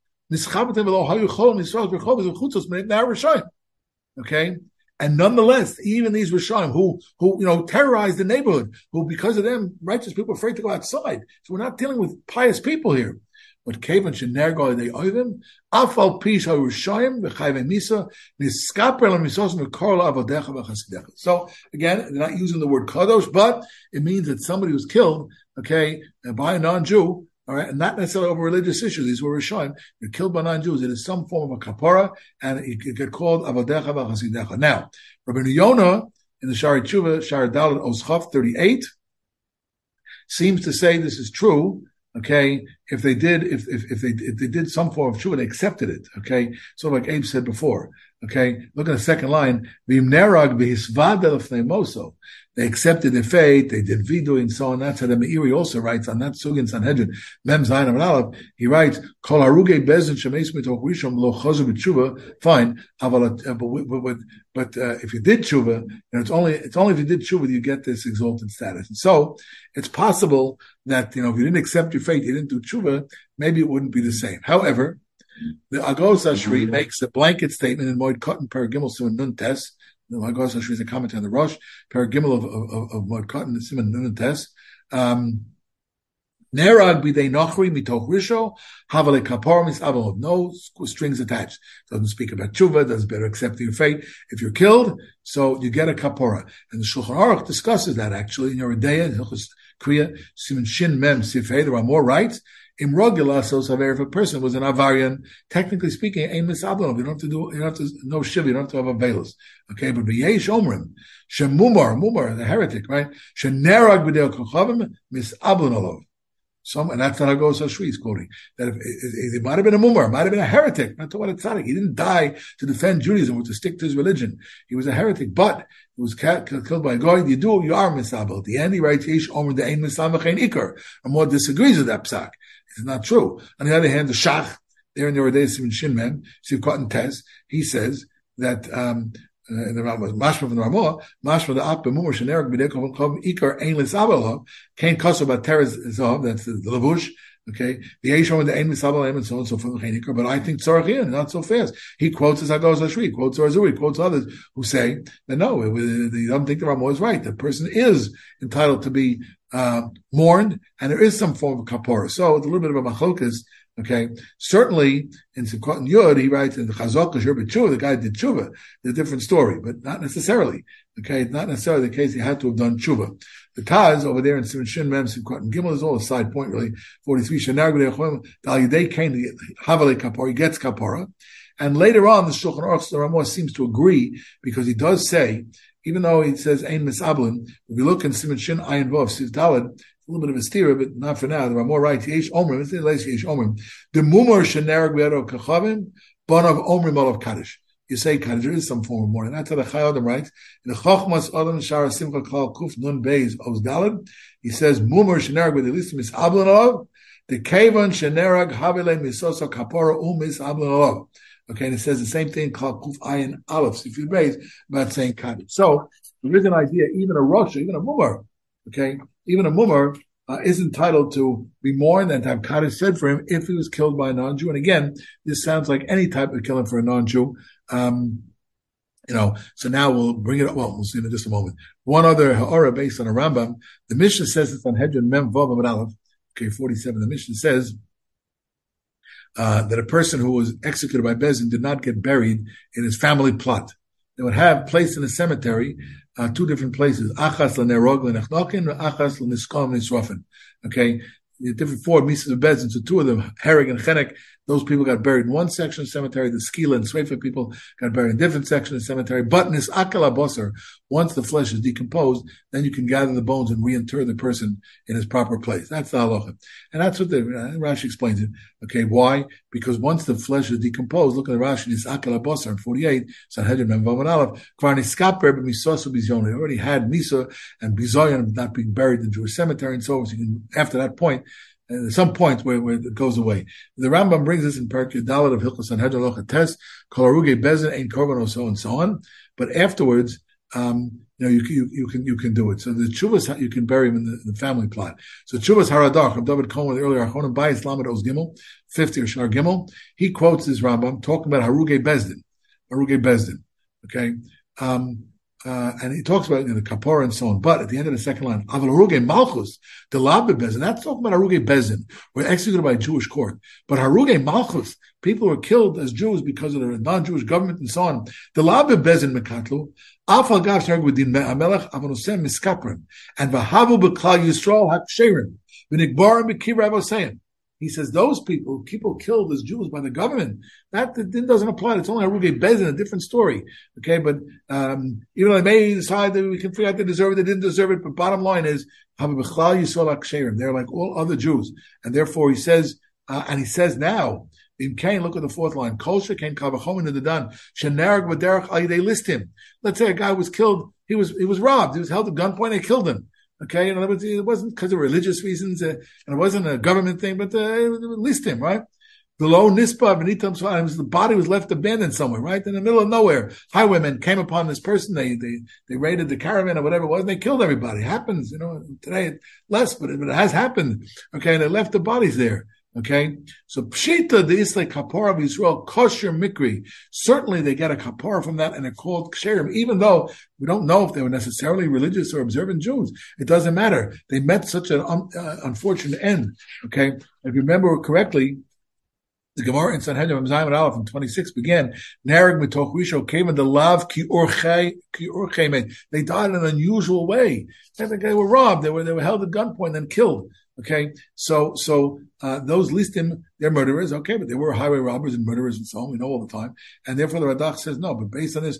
Okay, and nonetheless, even these Rishonim who, who, you know, terrorized the neighborhood, who because of them, righteous people afraid to go outside. So we're not dealing with pious people here. But Kavan Shenergo they oivim, Afal Pish HaRishayim, V'chayve Misa, Niskaper L'misos V'korla Avodecha V'chasidecha. So again, they're not using the word Kadosh, but it means that somebody was killed, okay, by a non-Jew, all right, and not necessarily over religious issues. These were Rishonim. You're killed by non-Jews. It is some form of a kapara, and it could get called avodecha v'chasidecha. Now, Rabbi Yonah in the Shari Tshuva, Shari Dalit Oschav 38, seems to say this is true. Okay, if they did, if if, if they if they did some form of tshuva, they accepted it. Okay, so like Abe said before. Okay, look at the second line. They accepted the fate, they did vidu and so on. That's how the Meiri also writes on that Sugin Sanhedrin, Mem Zayin Aleph. He writes, Kol haruge bezin shemeis lo b'tshuva. Fine, uh, but, but, but, uh, if you did tshuva, and it's only it's only if you did tshuva you get this exalted status. And so it's possible that you know if you didn't accept your fate, you didn't do tshuva, maybe it wouldn't be the same. However, the Agos Ashri makes a blanket statement in Moed Katan Per Gimel Simon Nun Tes. The Agos Ashri is a comment on the Rosh Per Gimel of, of, of Moed Katan Simon Nun Tes. Um, Nerag b'dei nochri mitoch risho havale kapor mis avalov. No strings attached. Doesn't speak about tshuva. Doesn't better accept your fate if you're killed. So you get a kapora. And the Shulchan Aruch discusses that actually in your Yeridea, Kriya, Simon Shin Mem Sifei. There are more rights. Imrogula so if a person was an avarian, technically speaking, a misablanov. You don't have to do, you don't have to no shiv, you don't have to have a veilus. Okay, but b'yesh omrim shemumar mumar the heretic right shenerag b'dei kochavim misablanov. Some, and that's not how goes Hashri is quoting. That if, it, it, might have been a mumar, might have been a heretic, not to what it's tzaddik. He didn't die to defend Judaism or to stick to his religion. He was a heretic, but he was killed by God. You do, you are misabel. The end, he writes, Yesh omer the ein misamachein ikar. And more disagrees with that psak. It's not true. On the other hand, the Shach, there in the Rodei Simon Shinmen, Sivkot and Tez, he says that, um, uh, in the Rambam, mashma from the Ramah, mashma the ak b'mumar shenerek b'dei kol ikar ein l'sabel kain kaso bat teres zav, that's the, lavush, Okay, the Aishon the Ein Misabel and so on and so forth. But I think Tzarachin not so fast. He quotes as Hagos Ashri, quotes Arzuri, quotes others who say that no, they don't think the Ramo is right. The person is entitled to be uh, mourned, and there is some form of kapora. So it's a little bit of a machlokas. Okay, certainly in Sukkot Yud, he writes in the Chazal Kashur B'tshuva, the guy did tshuva. It's a different story, but not necessarily. Okay, not necessarily the case he had to have done tshuva. The Taz over there in Simon Shin Mem Sukkot and Gimel is all a side point really. Forty three B'dei Dal Yidei Kain Havale Kapora, he gets kapora, and later on the Shulchan Aruch the Ramah seems to agree because he does say even though he says Ein Misablin, if you look in Simon Shin Ayin Vov Siv Dalad, a little bit of a steer, but not for now. There are more right. Yesh Omrim, it's less Yesh Omrim. The Mumar Shenerag Be'ero Kachavim, Bon of Omrim Olav Kaddish. You say Kaddish, there is some form of mourning. That's how the Chayodim writes. In the Chochmas Adam Shara Simcha Klal Kuf Nun Beis Oz Dalad, he says Mumar Shenerag Be'elistim Misablin Olav, the Kavan Shenerag Havile Misoso Kapora Umis Ablin Olav. Okay, and it says the same thing called Kuf Ayin Aleph, if you raise about saying Kaddish. So there is an idea, even a Rosh, even a Mumar, okay, even a Mumar uh, is entitled to be mourned and to have Kaddish said for him if he was killed by a non-Jew. And again, this sounds like any type of killing for a non-Jew. Um, you know, so now we'll bring it up. Well, we'll see in just a moment. One other ha'ara based on a Rambam. The Mishnah says it's on Hedron Mem Vav Aleph. Okay, 47. The Mishnah says, uh, that a person who was executed by Bezin did not get buried in his family plot. They would have placed in a cemetery uh, two different places: achas l'nerog l'nechnokin, achas l'niskom nisrofen. Okay, different four mises of Bezin. So two of them, Herrig and Chenek, those people got buried in one section of the cemetery. The Skila and Sreifa people got buried in different section of the cemetery. But in this Akala Bosser, once the flesh is decomposed, then you can gather the bones and reinter the person in his proper place. That's the halacha. And that's what the uh, Rashi explains it. Okay, why? Because once the flesh is decomposed, look at the Rashi, this Akala Bosser in 48, Sanhedrin and Vaman Aleph, Kvarni Skaper, but Misosu. They already had Misa and Bizoyan not being buried in the Jewish cemetery and so on. So you can, after that point, there's some points where, where it goes away. The Rambam brings this in Perkei Dalit of Hilchos and Hedron Test, Kolaruge Bezin Ein Korban, so and so on. But afterwards, um, you know, you, you, you can you can do it. So the chuvas you can bury him in the, in the family plot. So chuvas haradach of David Cohen earlier Achonim Bayis Lamed Oz Gimel fifty or Shar Gimel. He quotes this Rambam talking about Haruge Bezdin, Haruge Bezdin. Okay, um, uh, and he talks about you know, the kapora and so on. But at the end of the second line, Aval Malchus, the Labbe Bezin, that's talking about Haruge Bezin, were executed by a Jewish court. But Haruge Malchus, people were killed as Jews because of the non-Jewish government and so on. The Labbe Bezin Mekatlu, Afal Gav Sharg Within Amelech Avanosem Miskaprim, and Vahavu Beklal Yisrael Haksherim, V'nikbarim Bekir Rabosayim. He says those people, people killed as Jews by the government, that, doesn't apply. It's only Haruge Bezin, a different story. Okay, but um, even though they may decide that we can figure out they deserve it, they didn't deserve it, but bottom line is, they're like all other Jews. And therefore he says, uh, and he says now, in Cain, look at the fourth line. Kosher Cain Kavachomin in the Dan. Shenarag Baderach they list him. Let's say a guy was killed, he was he was robbed, he was held at gunpoint, they killed him. Okay, in other words, it wasn't because of religious reasons, uh, and it wasn't a government thing, but uh, released him, right? Below Nispa, Benitam the body was left abandoned somewhere, right? In the middle of nowhere. Highwaymen came upon this person, they, they, they raided the caravan or whatever it was, and they killed everybody. It happens, you know, today less, but it, but it has happened. Okay, and they left the bodies there. Okay, so pshita the isle kapara of Israel kosher mikri. Certainly, they get a kapara from that, and they're called ksherim. Even though we don't know if they were necessarily religious or observant Jews, it doesn't matter. They met such an un, uh, unfortunate end. Okay, if you remember correctly, the Gemara in Sanhedrin Zayim Aleph in 26 began, Nareg mitoch risho came in the lav ki orche They died in an unusual way. They were robbed. They were they were held at gunpoint and killed. Okay, so so uh, those listim they're murderers. Okay, but they were highway robbers and murderers and so on. We know all the time, and therefore the Radak says no. But based on this,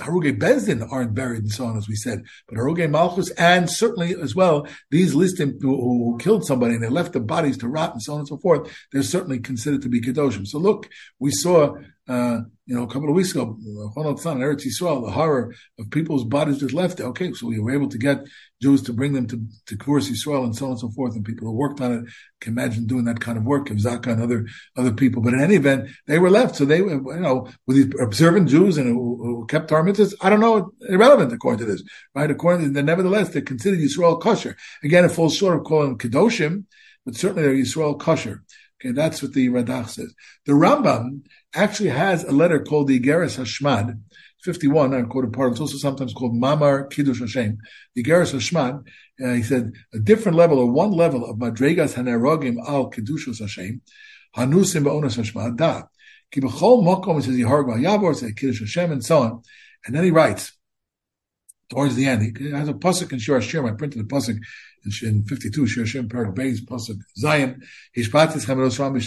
Haruge Bezdin aren't buried and so on, as we said, but Haruge Malchus and certainly as well, these listim who, who, killed somebody and they left the bodies to rot and so on and so forth, they're certainly considered to be Kedoshim. So look, we saw uh, you know, a couple of weeks ago, Son, Eretz Yisrael, the horror of people's bodies just left. Okay, so we were able to get Jews to bring them to, to Kurs Yisrael and so on and so forth, and people who worked on it can imagine doing that kind of work, Zaka and other, other people. But in any event, they were left. So they, were, you know, with these observant Jews and who, who kept Torah mitzvahs, I don't know, irrelevant according to this, right? According to, nevertheless, they're considered Yisrael kosher. Again, it falls short of calling them Kedoshim, but certainly they're Yisrael kosher. Okay, that's what the Radach says. The Rambam actually has a letter called the Geras Hashmad, 51, I quoted part of it. It's also sometimes called Mamar Kiddush Hashem. The uh, he said, a different level or one level of Madregas Hanerogim al Kiddushos Hashem, Hanusim Ba'onas Hashmad Da. Ki b'chol mokom, it says Yiharg Yavor, says Kiddush Hashem, and so on. And then he writes, towards the end, he has a pasuk in Shir Hashirim. I printed a pasuk in 52, Shir Hashirim, Perak Beis, pasuk Zion. Hishpatis Chameros uh,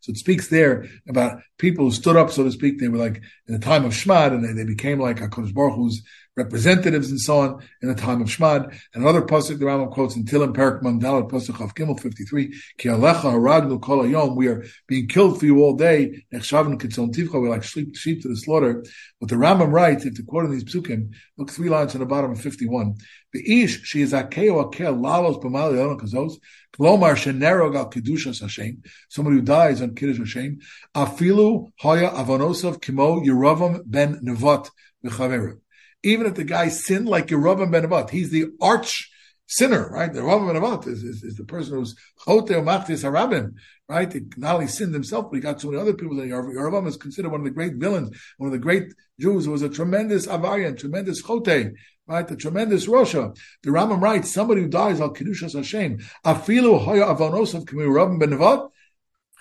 So it speaks there about people who stood up, so to speak. They were like in the time of Shmad, and they, they became like HaKadosh Baruch Hu's representatives and so on in the time of Shmad. And another pasuk the Rambam quotes in Tilim Perak Mandal pasuk of Gimel 53, Ki Alecha Haragnu Kol we are being killed for you all day. Nechshavim Kitzon Tivcha, we like sheep, sheep to the slaughter. But the Rambam writes, if to quote in these psukim, look three lines on the bottom of 51. The ish she is akeo akel lalos b'mali elon kazos klomar shenerog al kedushas Hashem. Somebody who dies on kiddush Hashem. Afilu hoya avonosov kimo Yeravam ben Nevat v'chaverim even if the guy sinned like Yerovam ben Avat, he's the arch sinner, right? The Yerovam ben Avat is, is, is, the person who's chote machtis harabim, right? He not only sinned himself, but he got so many other people. That Yerovam is considered one of the great villains, one of the great Jews who was a tremendous avarian, tremendous chote, right? The tremendous Rosha. The Rambam writes, somebody who dies al Kedushas Hashem, afilu hoya avonosav k'mi Yerovam ben Avat,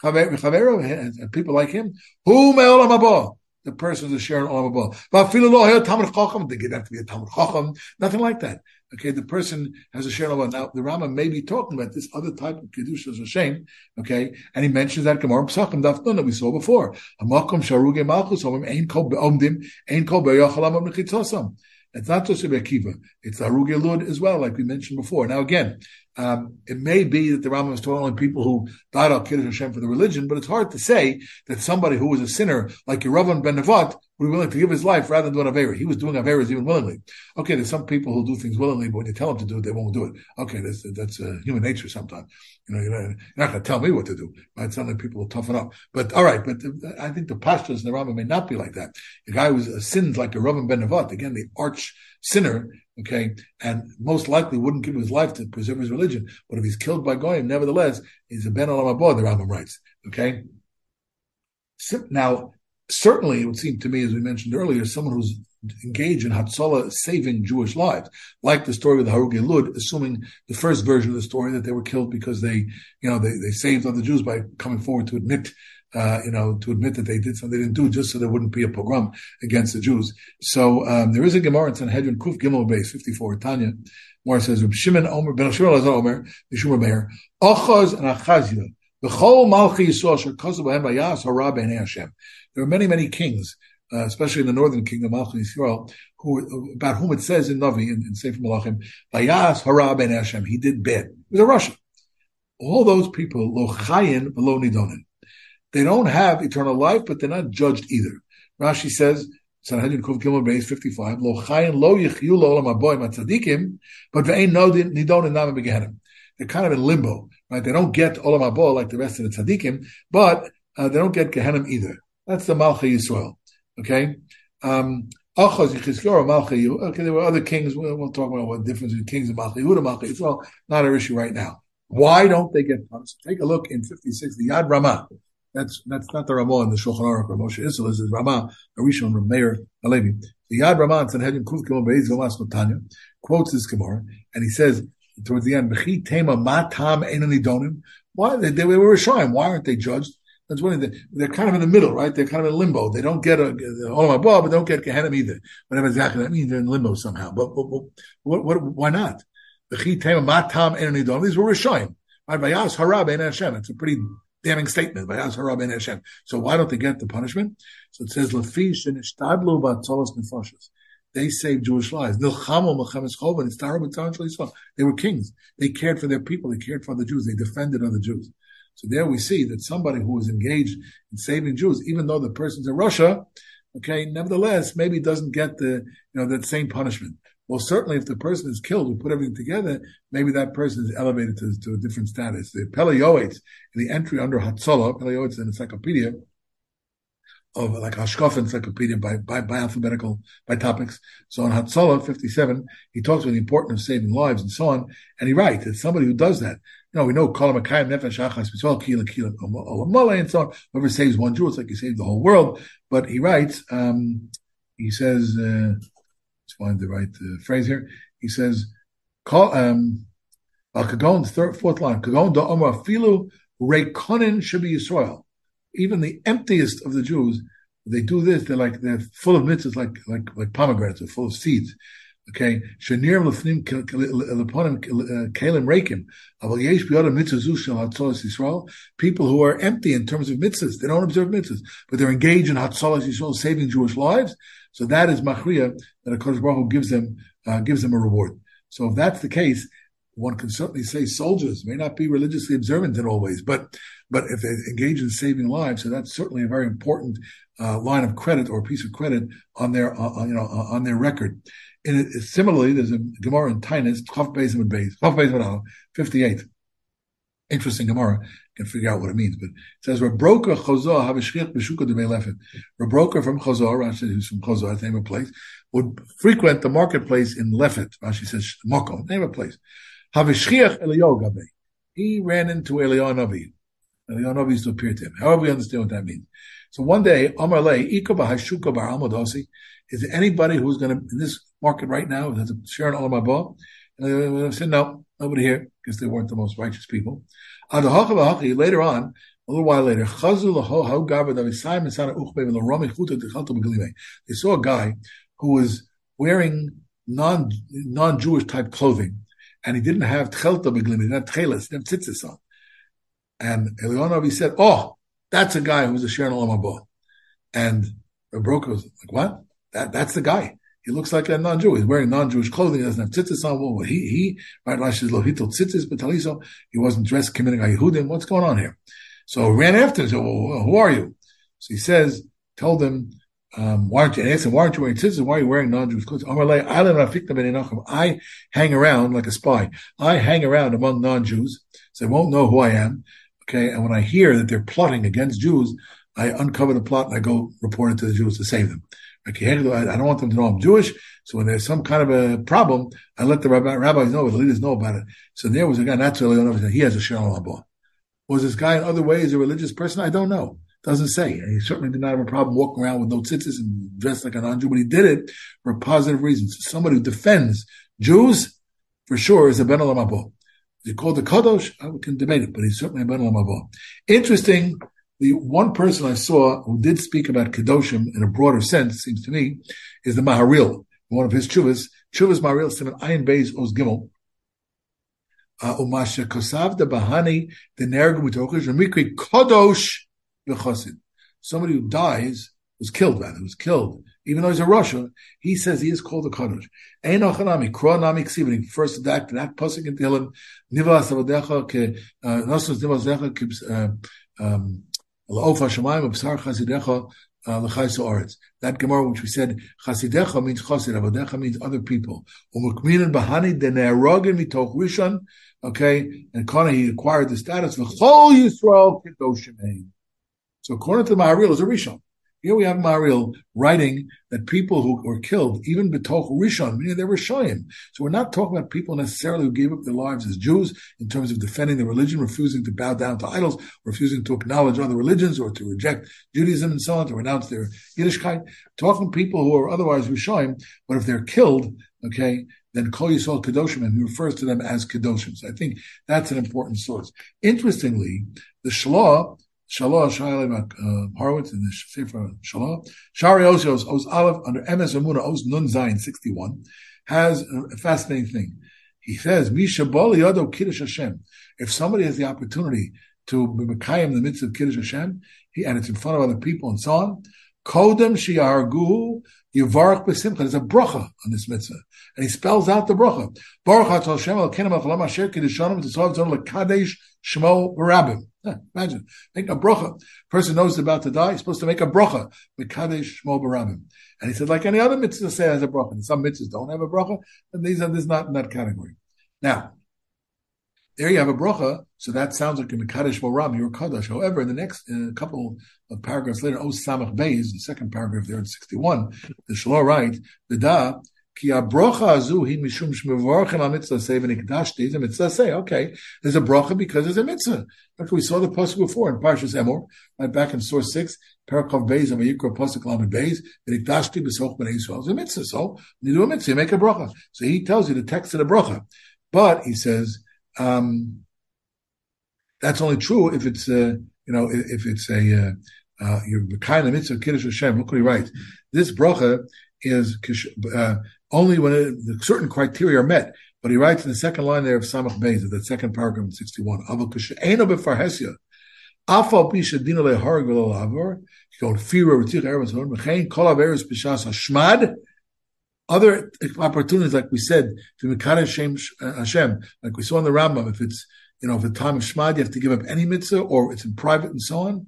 and people like him, who me'olam abah, the person is a. Talmud Chacham, they get have to be a Talmud Chacham, nothing like that. Okay, the person has a share in Now, the Rama may be talking about this other type of Kedusha Hashem, okay, and he mentions that Gemara Pesachim Daf that we saw before. Hamakom Sharuge Malchus Omim Ein Kol Be'omdim Ein Kol Be'yochalam. It's not just a Akiva, it's Aruge Lud as well, like we mentioned before. Now again, um, it may be that the Rambam is talking only people who died al Kiddush Hashem for the religion, but it's hard to say that somebody who was a sinner like Yeravan ben Nevat would be willing to give his life rather than do an Avera. He was doing Averas even willingly. Okay, there's some people who do things willingly, but when you tell them to do it, they won't do it. Okay, that's, that's uh, human nature sometimes. You know, you're not, going to tell me what to do. Right? Something people will toughen up. But all right, but I think the pastors in the Rambam may not be like that. The guy who was, uh, sinned like Rabban ben Nevat, again, the arch sinner, okay, and most likely wouldn't give his life to preserve his religion. But if he's killed by Goyim, nevertheless, he's a Ben Olam the Rambam writes, okay? Now, certainly it would seem to me, as we mentioned earlier, someone who's engaged in Hatzalah saving Jewish lives, like the story with the Harugi Lud, assuming the first version of the story that they were killed because they, you know, they, they saved other Jews by coming forward to admit uh, you know, to admit that they did something they didn't do just so there wouldn't be a pogrom against the Jews. So um, there is a Gemara in Sanhedrin Kuf Gimel Beis 54 Tanya. Gemara says Reb Shimon Omer Ben Shimon Lazar Omer Mishum Meir Achaz and Achazia B'chol Malchi Yisrael Asher Kosu B'hem Bayas Hara B'nei Hashem. There are many many kings. Uh, especially in the northern kingdom, Malchi Yisrael, who, about whom it says in Navi, in, in Sefer Malachim, Bayas Harab Ben Hashem, he did bad. He was a Russian. All those people, lo chayin, lo nidonin. They don't have eternal life, but they're not judged either. Rashi says, Sanhedrin Kuf Gimel Beis 55, Lo chayin lo yichyu lo olam aboy matzadikim, but ve'ein no nidon in nama begehenim. They're kind of in limbo, right? They don't get olam abo like the rest of the tzadikim, but uh, they don't get Gehenim either. That's the Malcha Yisrael. Okay? Um, Okay, there were other kings. We'll, we'll talk about what difference between kings and Malcha Yehuda, Malcha Yisrael. Not our issue right now. Why don't they get punished? Take a look in 56, the Yad Ramah. That's that's not the Ramah in the Shulchan Aruch or Moshe. This is Ramah, Arishon from Meir Alevi. The Yad Ramah in Sanhedrin Kuf Gimel Beis Gomas Notanya quotes this Gemara and he says towards the end, "B'chi tema matam enani donim." Why they, they were Rishayim? Why aren't they judged? That's one of the, they're kind of in the middle, right? They're kind of in limbo. They don't get a, all of my ball, but they don't get Gehenna either. Whatever exactly that means, they're in limbo somehow. But, but, but what, what, why not? These were Rishayim. Right? Vayas harab Hashem. It's a pretty damning statement. So why don't they get the punishment? So it says. They saved Jewish lives. They were kings. They cared for their people. They cared for the Jews. They defended other Jews. So there we see that somebody who is engaged in saving Jews, even though the person's in Russia, okay, nevertheless, maybe doesn't get the, you know, that same punishment. Well, certainly if the person is killed, we put everything together, maybe that person is elevated to, to a different status. The Pele Yoetz, in the entry under Hatzalah, Pele Yoetz in encyclopedia, of like Hashkaf encyclopedia by, by, by alphabetical, by topics. So on Hatzalah 57, he talks about the importance of saving lives and so on. And he writes that somebody who does that, you know, we know Kala Makayim Nefesh Achas B'Sol Kila Kila Olamale and so on. Whoever saves one Jew, it's like he saved the whole world. But he writes, um, he says, uh, find the right uh, phrase here. He says, call, um, Kagon, third, fourth line, Kagon da Omar Filu Reikonin should be Yisrael even the emptiest of the Jews, they do this. They're like they're full of mitzvahs, like like like pomegranates, they're full of seeds. Okay, shenir lefnim leponim kalim reikim. Aval yesh biyada mitzvah shel hatzolas Yisrael. People who are empty in terms of mitzvahs, they don't observe mitzvahs, but they're engaged in hatzolas Yisrael, saving Jewish lives. So that is machriya that a Kodesh Baruch Hu gives them uh, gives them a reward. So if that's the case, one can certainly say soldiers may not be religiously observant in all ways, but but if they engage in saving lives, so that's certainly a very important uh, line of credit or piece of credit on their uh, you know uh, on their record. And similarly, there's a Gemara in Taanis, Chaf Bezim and Chaf Bezim 58. Interesting Gemara. Can figure out what it means, but it says Rabroka Chozah Havishchich Beshuka de Lefet. Rabroka from Chozah, Rashi who's from Chozah, name of place, would frequent the marketplace in Lefet. Rashi says Moko, name of place. Havishchiach Eliyahu He ran into Eliyahu Navi. Eliyahu Navi used to appear to him. However, we understand what that means. So one day, Amar Le, Ika Bahashuka Bar Almadosi, is there anybody who's going to, in this market right now, has a share in Olam Haba? And they said, no, nobody here, because they weren't the most righteous people. Later on, a little while later, they saw a guy who was wearing non non Jewish type clothing, and he didn't have tchelta beglim, he have tchelas, he didn't have tzitzis on. And Elionavi said, "Oh, that's a guy who's a Sharon Olam And the broker was like, "What? That that's the guy. He looks like a non-Jew. He's wearing non-Jewish clothing. He doesn't have tzitzis on. Well, he he right? Rashi says lohito tzitzis betaliso. He wasn't dressed committing ayehudim. What's going on here? So he ran after him. Said, well, who are you? So he says, told him, um, why aren't you, and asked him, why aren't you wearing tzitzis? Why are you wearing non-Jewish clothes? I hang around like a spy. I hang around among non-Jews, so they won't know who I am. Okay. And when I hear that they're plotting against Jews, I uncover the plot and I go report it to the Jews to save them. I don't want them to know I'm Jewish. So when there's some kind of a problem, I let the rabbi, rabbis know, the leaders know about it. So there was a guy, not really, he has a Shalom Haba. Was this guy in other ways a religious person? I don't know. Doesn't say. He certainly did not have a problem walking around with no tzitzis and dressed like an non-Jew, but he did it for positive reasons. Somebody who defends Jews, for sure, is a Ben Olam is he called the Kadosh? I can debate it, but he's certainly a Ben Olam Interesting, the one person I saw who did speak about Kedoshim in a broader sense, seems to me, is the Maharil, one of his chuvas. Chuvas Maharil, Simon Ayin Beis Oz Gimel. Uh, Umasha Kosav de Bahani, the Nergum Mitochish, Mikri Kadosh Yechosid. Somebody who dies, was killed rather, was killed even though he's a Russia, he says he is called a Kaddish. Ein ochanami, kro nami ksiv, he refers to that, that pasuk in Tehillim, nivas avodecha ke, uh, nosus nivas decha uh, um, uh. That Gemara which we said, chazidecha means chasid, avodecha means other people. Okay, and Kana, he acquired the status, v'chol Yisrael kedoshim So according to the Maharil, is a rishon. Here we have Maharil writing that people who were killed, even betoch rishon, meaning they were shoyim. So we're not talking about people necessarily who gave up their lives as Jews in terms of defending their religion, refusing to bow down to idols, refusing to acknowledge other religions or to reject Judaism and so on, to renounce their Yiddishkeit. Talking people who are otherwise rishoyim, but if they're killed, okay, then Kol Yisrael Kedoshim, and he refers to them as Kedoshim. So I think that's an important source. Interestingly, the Shlah Shalom, Shalim uh, Horowitz in the Sefer Shalom. Shari Osios, Os Aleph, under MS Amuna, Os Nun Zayin, 61, has a fascinating thing. He says, Misha Bali Yado Kiddush Hashem. If somebody has the opportunity to be Mekayim in the midst of Kiddush Hashem, he, and it's in front of other people and so on, Kodem Shiargu Yivarach B'Simcha. There's a bracha on this mitzvah. And he spells out the bracha. Baruch Hashem al Kenem al Asher Kiddushanim T'Sov Tzon L'Kadesh Shmo Barabim. Imagine, make a bracha. Person knows he's about to die, he's supposed to make a bracha. Mekadesh Shmo Baramim. And he said, like any other mitzvah say has a bracha. And some mitzvahs don't have a bracha, and these are this not in that category. Now, there you have a bracha. So that sounds like a Mekadesh Moram, you're Kaddish. However, in the next in couple of paragraphs later, O Samach Beis, the second paragraph there in 61, the Shalom right, the Da, Ki abrocha azu hi mishum shmevorchen al mitzvah say v'nikdashti. The mitzvah say, okay, there's a brocha because there's a mitzvah. Like we saw the pasuk before in Parshas Emor, right back in source six, Parakov Beis and Vayikra pasuk lamed Beis v'nikdashti b'soch b'nei Yisrael. It's a mitzvah. So you do a mitzvah, you make a brocha. So he tells you the text of the brocha, but he says um, that's only true if it's uh, you know if it's a uh, uh, you're kind of mitzvah kiddush Hashem. Look what he writes. This bracha is uh, only when it, certain criteria are met. But he writes in the second line there of Samach Beis, the second paragraph in 61, Eno befarhesia, afal pisha dina leharg you go fira ritzich erev zon, mechein kol averis b'shas hashmad, other opportunities, like we said, to Mekadesh uh, Hashem, like we saw in the Rambam, if it's, you know, if the time of Shmad, you have to give up any mitzvah, or it's in private and so on.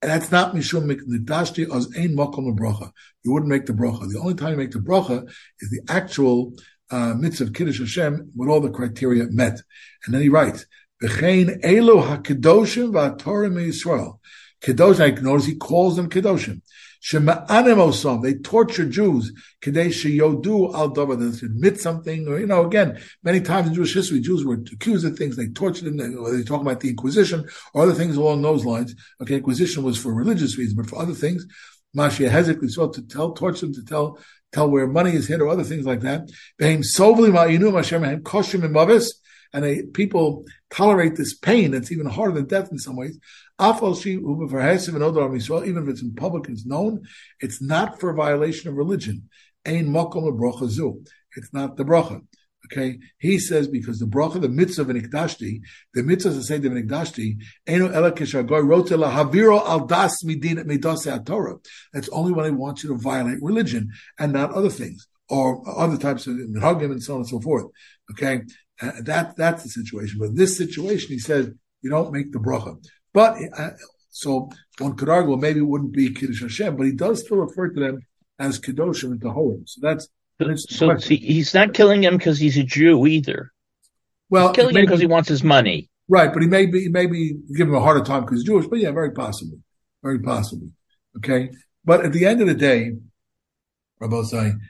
And that's not mishum nidashti as ein makom bracha. You wouldn't make the bracha. The only time you make the bracha is the actual uh, mitzvah of kiddush Hashem with all the criteria met. And then he writes, "V'chein elo hakedoshim v'atorim Yisrael." Kedosh, I notice he calls them kedoshim. They torture Jews. Yodu al admit something, or you know, again, many times in Jewish history, Jews were accused of things. They tortured them. They, they talk about the Inquisition or other things along those lines. Okay, Inquisition was for religious reasons, but for other things, Mashiach Hezek sought to tell, torture them to tell, tell where money is hid or other things like that. And they, people tolerate this pain that's even harder than death in some ways. Even if it's in public, it's known, it's not for violation of religion. Zu. It's not the bracha. Okay, he says because the bracha, the mitzvah of nikdashti, the mitzvah to say the nikdashti, eno ela keshagoy rote la haviro al das midin Torah. That's only when he want you to violate religion and not other things or other types of minhagim and so on and so forth. Okay, uh, that that's the situation. But in this situation, he says you don't make the bracha. But uh, so one could argue, well, maybe it wouldn't be Kiddush Hashem, but he does still refer to them as Kedoshim and Tahorim. So that's so see, he's not killing him because he's a Jew either. Well, he's killing him because he wants his money. Right, but he may be maybe give him a harder time because he's Jewish. But yeah, very possible, very possible. Okay, but at the end of the day, Rabbi saying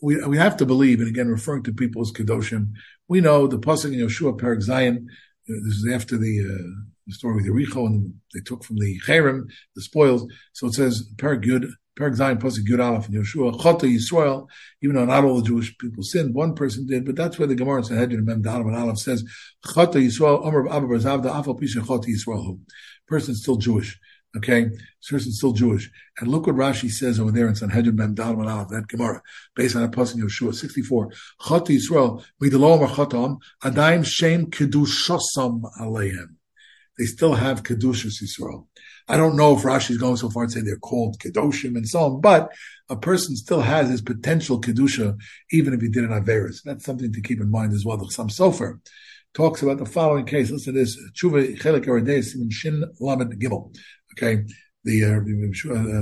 we we have to believe, and again referring to people as kedoshim, we know the pasuk in Yehoshua Perak Zion. This is after the uh, the story with Yericho, and they took from the Cherem the spoils. So it says Perak Yud, Perak Zion Pasuk Yud Aleph and Yehoshua Chata Yisrael. Even though not all the Jewish people sinned, one person did, but that's where the Gemara in Sanhedrin Mem Dalam and Aleph says Chata Yisrael Omer Abba Barzavda Afal Pisha Chata Yisrael. Person's still Jewish. Okay, this person's still Jewish. And look what Rashi says over there in Sanhedrin Mem Dalam and Aleph, that Gemara, based on a pasuk in Yehoshua 64. Chata Yisrael Midalom Chatam Adaim Shem Kedushosam Aleim they still have Kedushas Yisrael. I don't know if Rashi is going so far to say they're called Kedoshim and so on, but a person still has his potential Kedusha, even if he did an Averis. That's something to keep in mind as well. The Chassam Sofer talks about the following case. Listen to this. Tshuva Chelik in Shin Lamed Gimel. Okay. The uh,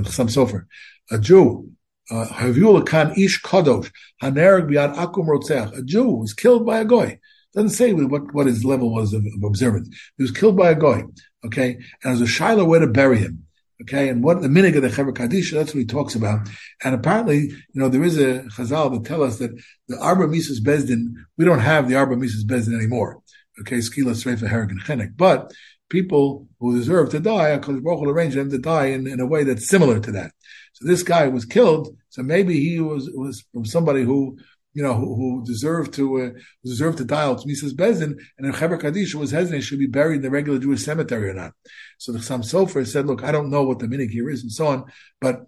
Chassam Sofer. A Jew, uh, Havul Khan Ish Kadosh, Biad Akum. A Jew was killed by a Goy. Doesn't say what, what his level was of, of observance. He was killed by a goy, okay? And there's a shiloh way to bury him, okay? And what the minig of the Chevra Kadisha, that's what he talks about. And apparently, you know, there is a chazal that tell us that the Arba Mises Bezdin, we don't have the Arba Mises Bezdin anymore, okay? Skila Sreifa Harrigan Chenek. But people who deserve to die, because Baruch will arrange them to die in, in a way that's similar to that. So this guy was killed, so maybe he was, was from somebody who you know, who, who deserve to uh, deserve to die al Mises Bezin, and if Chaber Kaddish was hesitant, should be buried in the regular Jewish cemetery or not. So the Chassam Sofer said, "Look, I don't know what the minig here is, and so on, but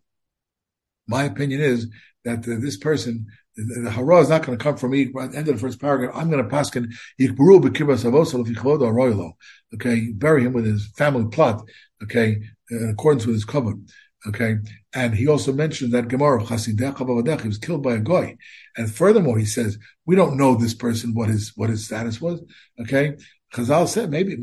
my opinion is that uh, this person." The, the hara is not going to come from me. At the end of the first paragraph, I'm going to pass in Okay, bury him with his family plot. Okay, in accordance with his covenant. Okay, and he also mentioned that Gemara he was killed by a goy, and furthermore he says we don't know this person what his what his status was. Okay, Chazal said maybe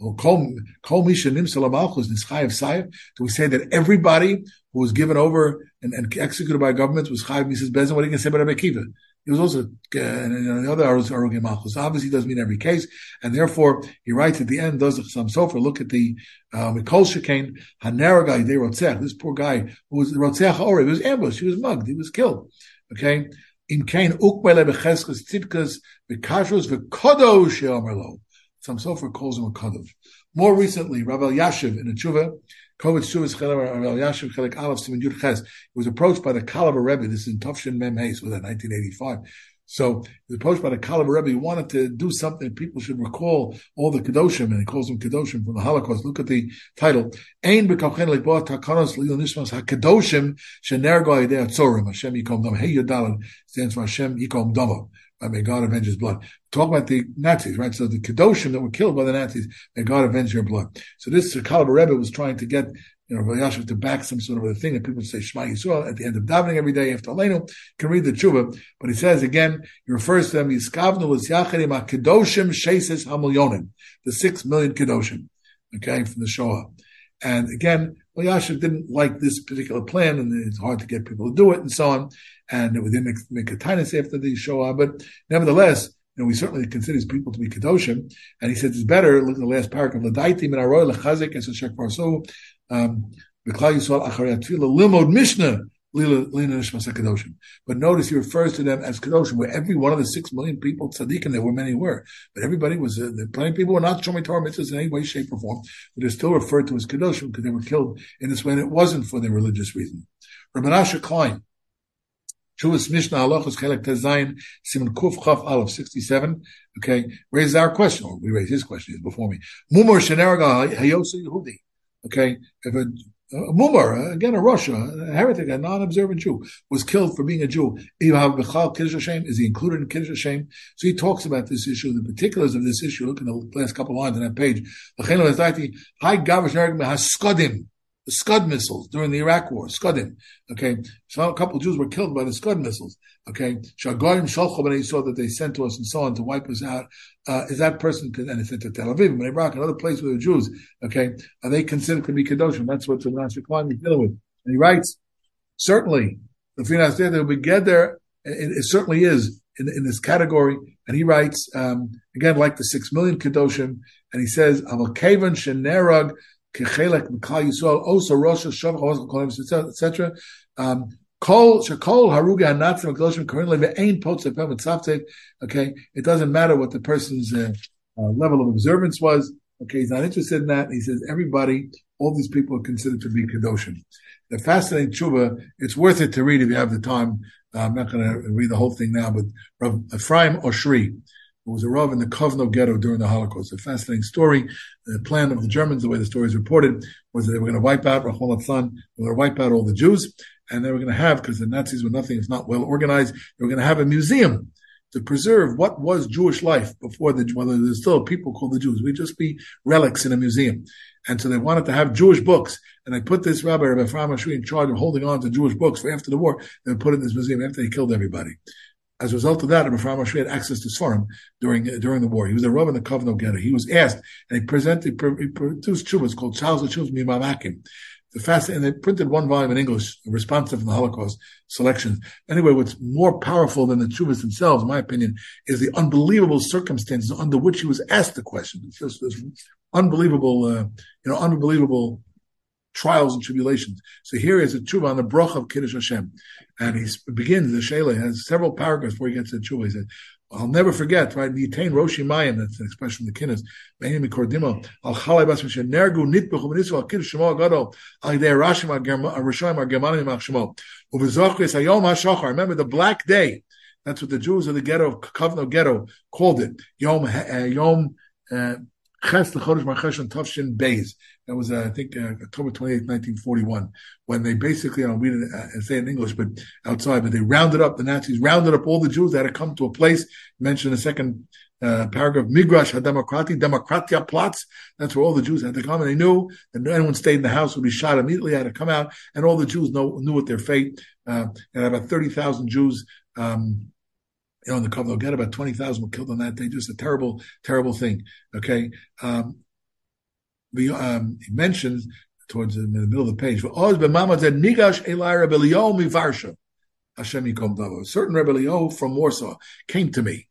kol misha nimsal malchus nischayev sayev. Do we say that everybody who was given over and, and executed by governments was chayev Mrs. Bezin? What are you going to say about Rabbi Akiva? He was also, uh, and, the other Arugim Malchus. Obviously, doesn't mean every case, and therefore he writes at the end, does Chassam Sofer. Look at the uh, Mikol Shekain Haneragai De Rotzech. This poor guy who was Rotzech Ori. He was ambushed. He was mugged. He was killed. Okay. In Kain Ukbele Becheskes Tzidkas Bekashros Vekodosh Yomerlo. Chassam Sofer calls him a Kadosh. More recently, Rabbi Elyashiv in a tshuva Kovitz Shuvas Elyashiv Chelek Aleph Simon Yud Ches. He was approached by the Kalabar Rebbe. This is in Tufshin Mem Hayes, was that 1985. So he was approached by the Kalabar Rebbe. He wanted to do something people should recall all the Kedoshim, and he calls them Kedoshim from the Holocaust. Look at the title. Ein b'kavchen lekboa takanos lil nishmas ha-kedoshim shenergo ayidei atzorim. Hashem yikom dama. Hey Yodalad stands for Hashem yikom dama. I may God avenge his blood. Talk about the Nazis, right? So the Kedoshim that were killed by the Nazis, may God avenge your blood. So this Kalaba Rebbe was trying to get, you know, Elyashiv to back some sort of a thing that people say Shema Yisrael at the end of davening every day after Aleinu, can read the tshuva. But he says again, he refers to them, Yiskavnu was Yachadim Kedoshim Sheses Hamilyonim, the six million Kedoshim, okay, from the Shoah. And again, Elyashiv didn't like this particular plan, and it's hard to get people to do it, and so on. And we didn't make a tinus after the Shoah, but nevertheless, you know, we certainly consider these people to be kedoshim. And he says it's better. Look at the last paragraph. L'daitim and aroy lechazik and shek parso. Um, B'klal Yisrael acharei tefillah limod mishnah but notice he refers to them as Kedoshim, where every one of the six million people, tzaddikim, there were many were, but everybody was, uh, plenty of people were not showing Torah mitzvahs in any way, shape, or form, but they're still referred to as Kedoshim because they were killed in this way, and it wasn't for their religious reason. Rabbi Menashe Klein, Shuas Mishnah Halachos Chelek Tezayin Simon Kuf Chaf Aleph 67. Okay, raises our question, or we raise his question before me. Mumor Sheneraga Hayosa Yehudi. Okay, if a Uh, a mumar, uh, again a Russia, a heretic, a non-observant Jew, was killed for being a Jew. Is he included in Kiddush Hashem? So he talks about this issue, the particulars of this issue. Look in the last couple of lines on that page. The Scud missiles during the Iraq War, Scudim. Okay, so a couple Jews were killed by the Scud missiles. Okay, Shagoyim Shalchom, and he saw that they sent to us and so on to wipe us out. Uh, is that person, and it's to Tel Aviv, and Iraq, another place where the Jews, okay, are they considered to be Kedoshim? That's what the Menashe Klein is dealing with. And he writes, certainly, the Finas that we get there, it, it certainly is in, in this category. And he writes, um, again, like the six million Kedoshim, and he says, Avakavan Shenerag etc. Um. Okay, it doesn't matter what the person's uh, uh, level of observance was. Okay, he's not interested in that. He says everybody, all these people are considered to be kedoshim. The fascinating tshuva. It's worth it to read if you have the time. Uh, I'm not going to read the whole thing now, but Rav Ephraim Oshri, who was a Rav in the Kovno ghetto during the Holocaust. A fascinating story. The plan of the Germans, the way the story is reported, was that they were going to wipe out Atzlan, they were going to wipe out all the Jews, and they were going to have, because the Nazis were nothing, it's not well organized, they were going to have a museum to preserve what was Jewish life before the, whether there's still people called the Jews. We'd just be relics in a museum. And so they wanted to have Jewish books. And they put this rabbi, Rabbi Ephraim Oshri, in charge of holding on to Jewish books for after the war. They put it in this museum after they killed everybody. As a result of that, Ephraim Oshri had access to Sfarim during during the war. He was a rabbi in the Kovno Ghetto. He was asked, and he presented, he produced chuvas called Charles of Chuvas Mimamakim. The fast, and they printed one volume in English, responsa from the Holocaust selections. Anyway, what's more powerful than the chuvas themselves, in my opinion, is the unbelievable circumstances under which he was asked the question. It's just this unbelievable, uh, you know, unbelievable trials and tribulations. So here is a tshuva on the broch of Kiddush Hashem. And he begins, the Shele has several paragraphs before he gets to the tshuva. He said, I'll never forget, right? Yitain Roshi Mayim, that's an expression from the Kinnis. Me'enim mikordimo, al chalai bas mishe nergu nitbechu ben Yisrael, kiddush shemo agado, al yidei Rashim ar-Rishoyim ar-Germanim ach shemo. Uvezochu es hayom ha-shachar. Remember the black day. That's what the Jews of the ghetto, of Kovno ghetto, called it. Yom, uh, Yom, uh, Ches Lechodesh Marcheshon Tavshin Beis. That was, uh, I think, uh, October 28, 1941, when they basically, I don't read it uh, say it in English, but outside, but they rounded up, the Nazis rounded up all the Jews that had to come to a place, mentioned in the second uh, paragraph, Migrash HaDemokrati, Demokratia Platz. That's where all the Jews had to come, and they knew that anyone stayed in the house would be shot immediately, had to come out, and all the Jews know, knew what their fate, uh, and about 30,000 Jews, um, you know, in the Kovno get about 20,000 were killed on that day. Just a terrible, terrible thing. Okay. Um, we, um, he mentions towards the, in the middle of the page, Hashem certain Rebbe from Warsaw came to me.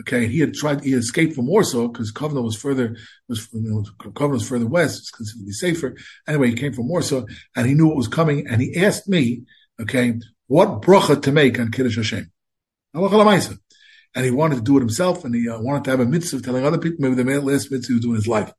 Okay, he had tried, he escaped from Warsaw because Kovna was further, was, you know, Kovna was further west, it's considered to be safer. Anyway, he came from Warsaw and he knew what was coming and he asked me, okay, what bracha to make on Kiddush Hashem. And he wanted to do it himself and he uh, wanted to have a mitzvah telling other people maybe the last mitzvah he was doing in his life.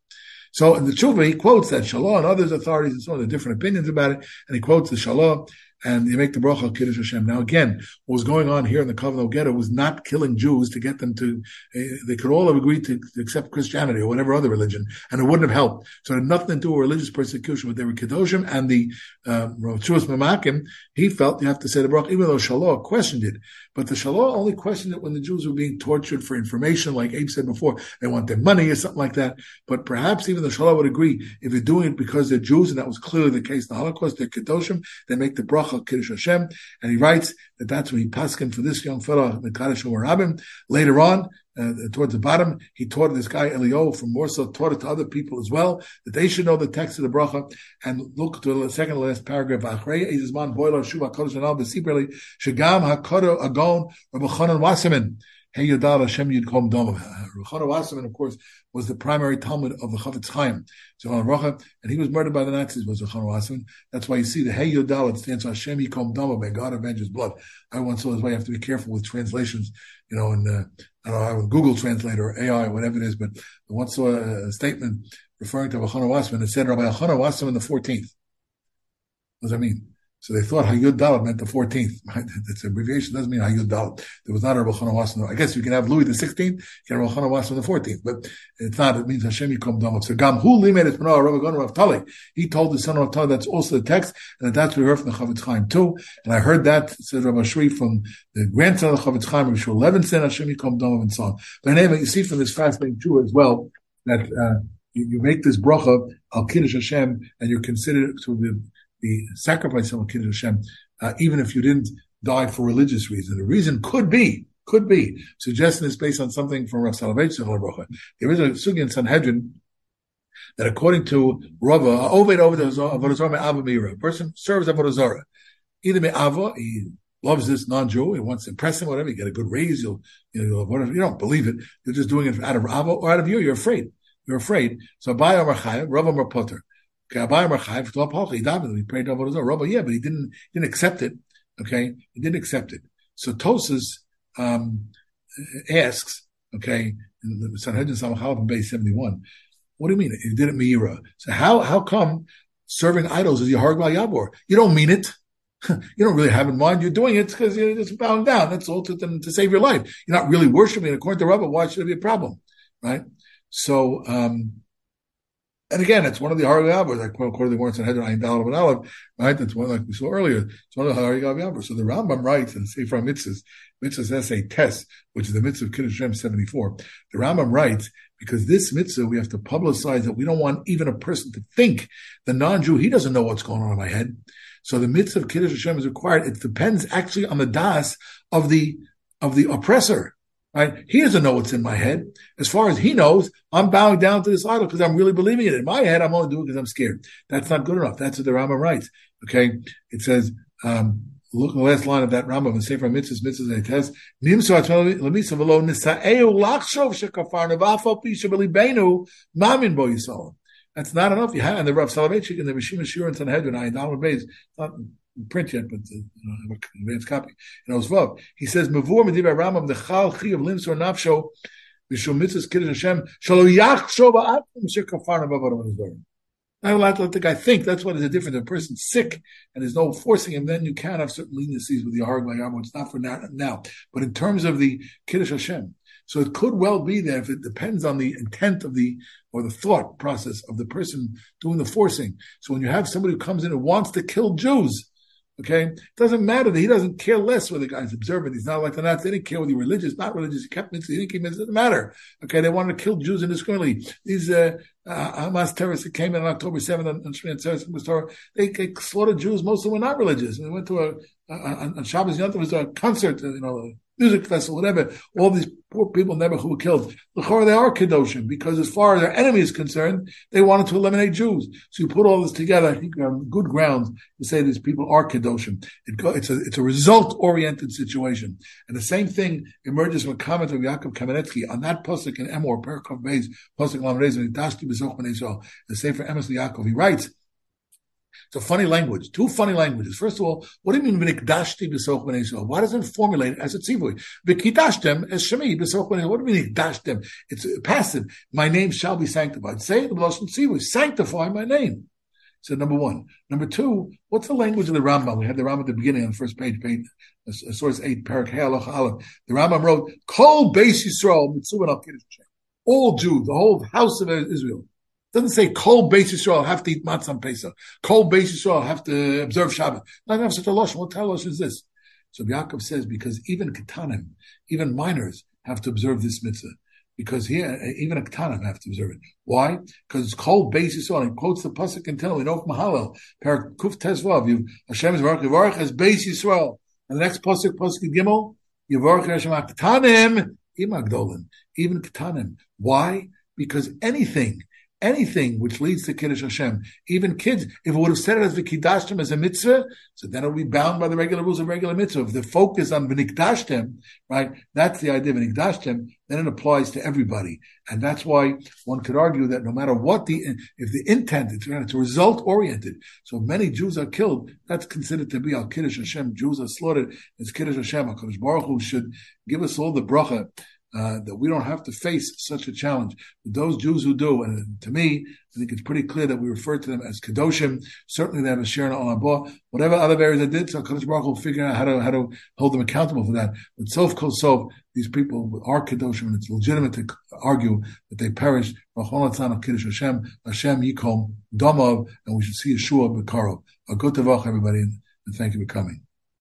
So in the tshuva, he quotes that Shalah and others authorities and so on, the different opinions about it, and he quotes the Shalah and you make the bracha Kiddush Hashem. Now again, what was going on here in the Kovno Ghetto was not killing Jews to get them to, uh, they could all have agreed to, to, accept Christianity or whatever other religion, and it wouldn't have helped. So it had nothing to do with religious persecution, but they were Kedoshim and the, um, Mamakim, he felt you have to say the bracha, even though Shalah questioned it. But the Shalah only questioned it when the Jews were being tortured for information, like Abe said before, they want their money or something like that. But perhaps even the Shalah would agree, if you're doing it because they're Jews, and that was clearly the case in the Holocaust, they're Kedoshim, they make the bracha Kiddush Hashem, and he writes that that's when he paskin for this young fellow, Mekadosh Rabim. Later on, uh, towards the bottom, he taught this guy Elio from Warsaw, taught it to other people as well, that they should know the text of the bracha. And look to the second to last paragraph. Shugam Hakodo Agon Hey Yodal Hashem Yidkom Dom. Rechana Wasserman, of course, was the primary Talmud of the Chafetz Chaim, Zohar Rocha, and he was murdered by the Nazis, was Rechana Wasserman. That's why you see the Hey Yodal, it stands for Hashem Yikom Dom, may God avenge his blood. I once saw this why you have to be careful with translations, you know, in, uh, I don't know, Google Translate or AI or whatever it is, but I once saw a, statement referring to Rechana Wasserman. It said Rabbi Rechana Wasserman the 14th. What does that mean? So they thought Hayud Dalet meant the 14th. Right? That's abbreviation doesn't mean Hayud Dalet. There was not a Rochana Wasan. I guess you can have Louis the 16th, you can have Rochana Wasan the 14th, but it's not. It means Hashem Yikom Damav. So Gam Hu Limed Es Menah Rabbi Gon Rav Tali. He told the son of Tali that's also the text, and that's what we heard from the Chafetz Chaim too. And I heard that said Rabbi Shri from the grandson of the Chafetz Chaim, Rabbi Shul Levinson, Hashem Yikom Damav, and so on. But anyway, you see from this fascinating Jew as well that uh, you, you, make this bracha al Kiddush Hashem, and you're considered to be the sacrifice of Kiddush Hashem uh, even if you didn't die for religious reason. The reason could be, could be, suggesting it's based on something from Rav Soloveitchik. There is a sugi in Sanhedrin that according to Rava, Oved Oved Avodah Mira, a person serves Avodah Zarah. Either Me'ava, he loves this non-Jew, he wants to impress him, whatever, you get a good raise, you'll, you know, whatever, you don't believe it, you're just doing it out of Ava or out of you, you're afraid. You're afraid. So, Abaya Marchaya, Rava Marpotter. We prayed Avodah Zarah. Rabbi, yeah, but he didn't didn't accept it. Okay, he didn't accept it. So Tosus um, asks, okay, in the Sanhedrin Samachal base seventy one. What do you mean? He did it Meira. So how how come serving idols is Yahar Yabor? You don't mean it. you don't really have in mind. You're doing it because you're just bowing down. That's all to, to save your life. You're not really worshiping. According to Rabbi, why should it be a problem? Right? So, um, and again, it's one of the Hari Avos, like according to the words in Hedron Ayin Dalad and right? That's one like we saw earlier. It's one of the Hari Avos. So the Rambam writes in Sefer Mitzvahs, Mitzvahs essay test, which is the Mitzvah of Kiddush Shem 74. The Rambam writes, because this mitzvah, we have to publicize that we don't want even a person to think the non-Jew, he doesn't know what's going on in my head. So the mitzvah of Kiddush Hashem is required. It depends actually on the das of the, of the oppressor. Right? He doesn't know what's in my head. As far as he knows, I'm bowing down to this idol because I'm really believing it. In my head, I'm only doing it because I'm scared. That's not good enough. That's what the Rambam writes. Okay. It says, um, look at the last line of that Rambam and Sefer Mitzvahs, Mitzvahs, and Yisrael. That's not enough. You have, and the Rav Soloveitchik and the Rishima Shur and Sanhedrin, I Beis, not print yet, but uh, you know, I have an advanced copy. You know, Osvav. He says, "Mavur medivar Rambam the chal chi of limsor nafsho b'shul mitzvahs kiddush Hashem shalo yachsho ba'atim shir kafarna b'avarim Not allowed to let the guy think. That's what is the difference. A person's sick and there's no forcing him, then you can have certain leniencies with the Harag Layam, It's not for now, now. But in terms of the Kiddush Hashem, so it could well be that if it depends on the intent of the or the thought process of the person doing the forcing. So when you have somebody who comes in and wants to kill Jews, Okay, it doesn't matter that he doesn't care less whether the guy's observant. He's not like the Nazis. They didn't care whether you're religious, not religious. He kept mitzvah. He didn't keep. It doesn't matter. Okay, they wanted to kill Jews indiscriminately. These uh, uh, Hamas terrorists that came in on October 7th on, on Torah, they, they slaughtered Jews. Most of them were not religious. And they went to a, a, on Shabbos Yom was a concert. You know, music festival, whatever. All these poor people never who were killed. they are Kedoshim because as far as their enemy is concerned, they wanted to eliminate Jews. So you put all this together, I think on good grounds to say these people are Kedoshim. It go, it's a, it's a result oriented situation. And the same thing emerges from a comment of Yaakov Kamenetsky on that Pusik in Emor, Perkov Beis, Pusik Lam Rez, and Dashti Bezoch the Sefer Emes Yaakov. He writes, it's a funny language. Two funny languages. First of all, what do you mean v'nikdashti b'soch b'nei Yisrael? Why doesn't it formulate as a tzivui? V'kidashtem as shemi b'soch b'nei What do you mean nikdashtem? It's passive. My name shall be sanctified. Say the Lashon tzivui. Sanctify my name. So number one. Number two, what's the language of the Rambam? We had the Rambam at the beginning on the first page, page uh, source eight, Parak Halach Aleph. The Rambam wrote, Kol Beis Yisrael mitzvah al All Jews, the whole house of Israel doesn't say Kol Beis Yisrael have to eat matzah on Pesach. Kol Beis Yisrael have to observe Shabbat. Not have such a losh. What kind of is this? So Yaakov says because even ketanim, even minors have to observe this mitzvah. Because here, even a ketanim have to observe it. Why? Because it's called Beis Yisrael. He quotes the pasuk in Tehillim in Ok Mahalel, Perak Kuf Tezvav. You Hashem is Baruch Yivarach as Beis Yisrael. And the next pasuk, pasuk Gimel, Yivarach Hashem Ketanim Imagdolim. Even ketanim. Why? Because anything anything which leads to Kiddush Hashem, even kids, if it would have said it as Vikidashtem as a mitzvah, so then it would be bound by the regular rules of regular mitzvah. If the focus on Vinikdashtem, right, that's the idea of Vinikdashtem, then it applies to everybody. And that's why one could argue that no matter what the, if the intent, it's, it's result oriented. So many Jews are killed, that's considered to be Al Kiddush Hashem. Jews are slaughtered, it's Kiddush Hashem. HaKadosh Baruch Hu should give us all the bracha uh, that we don't have to face such a challenge. But those Jews who do, and to me, I think it's pretty clear that we refer to them as Kedoshim. Certainly they have a share in Olam Whatever other areas they did, so Kadosh Baruch will figure out how to, how to hold them accountable for that. But Sof Kol Sof, these people are Kedoshim, and it's legitimate to argue that they perished. Rachon Kiddush Hashem, Hashem Yikom, Damam, and we should see Yeshua Bekarov. A good everybody, and thank you for coming.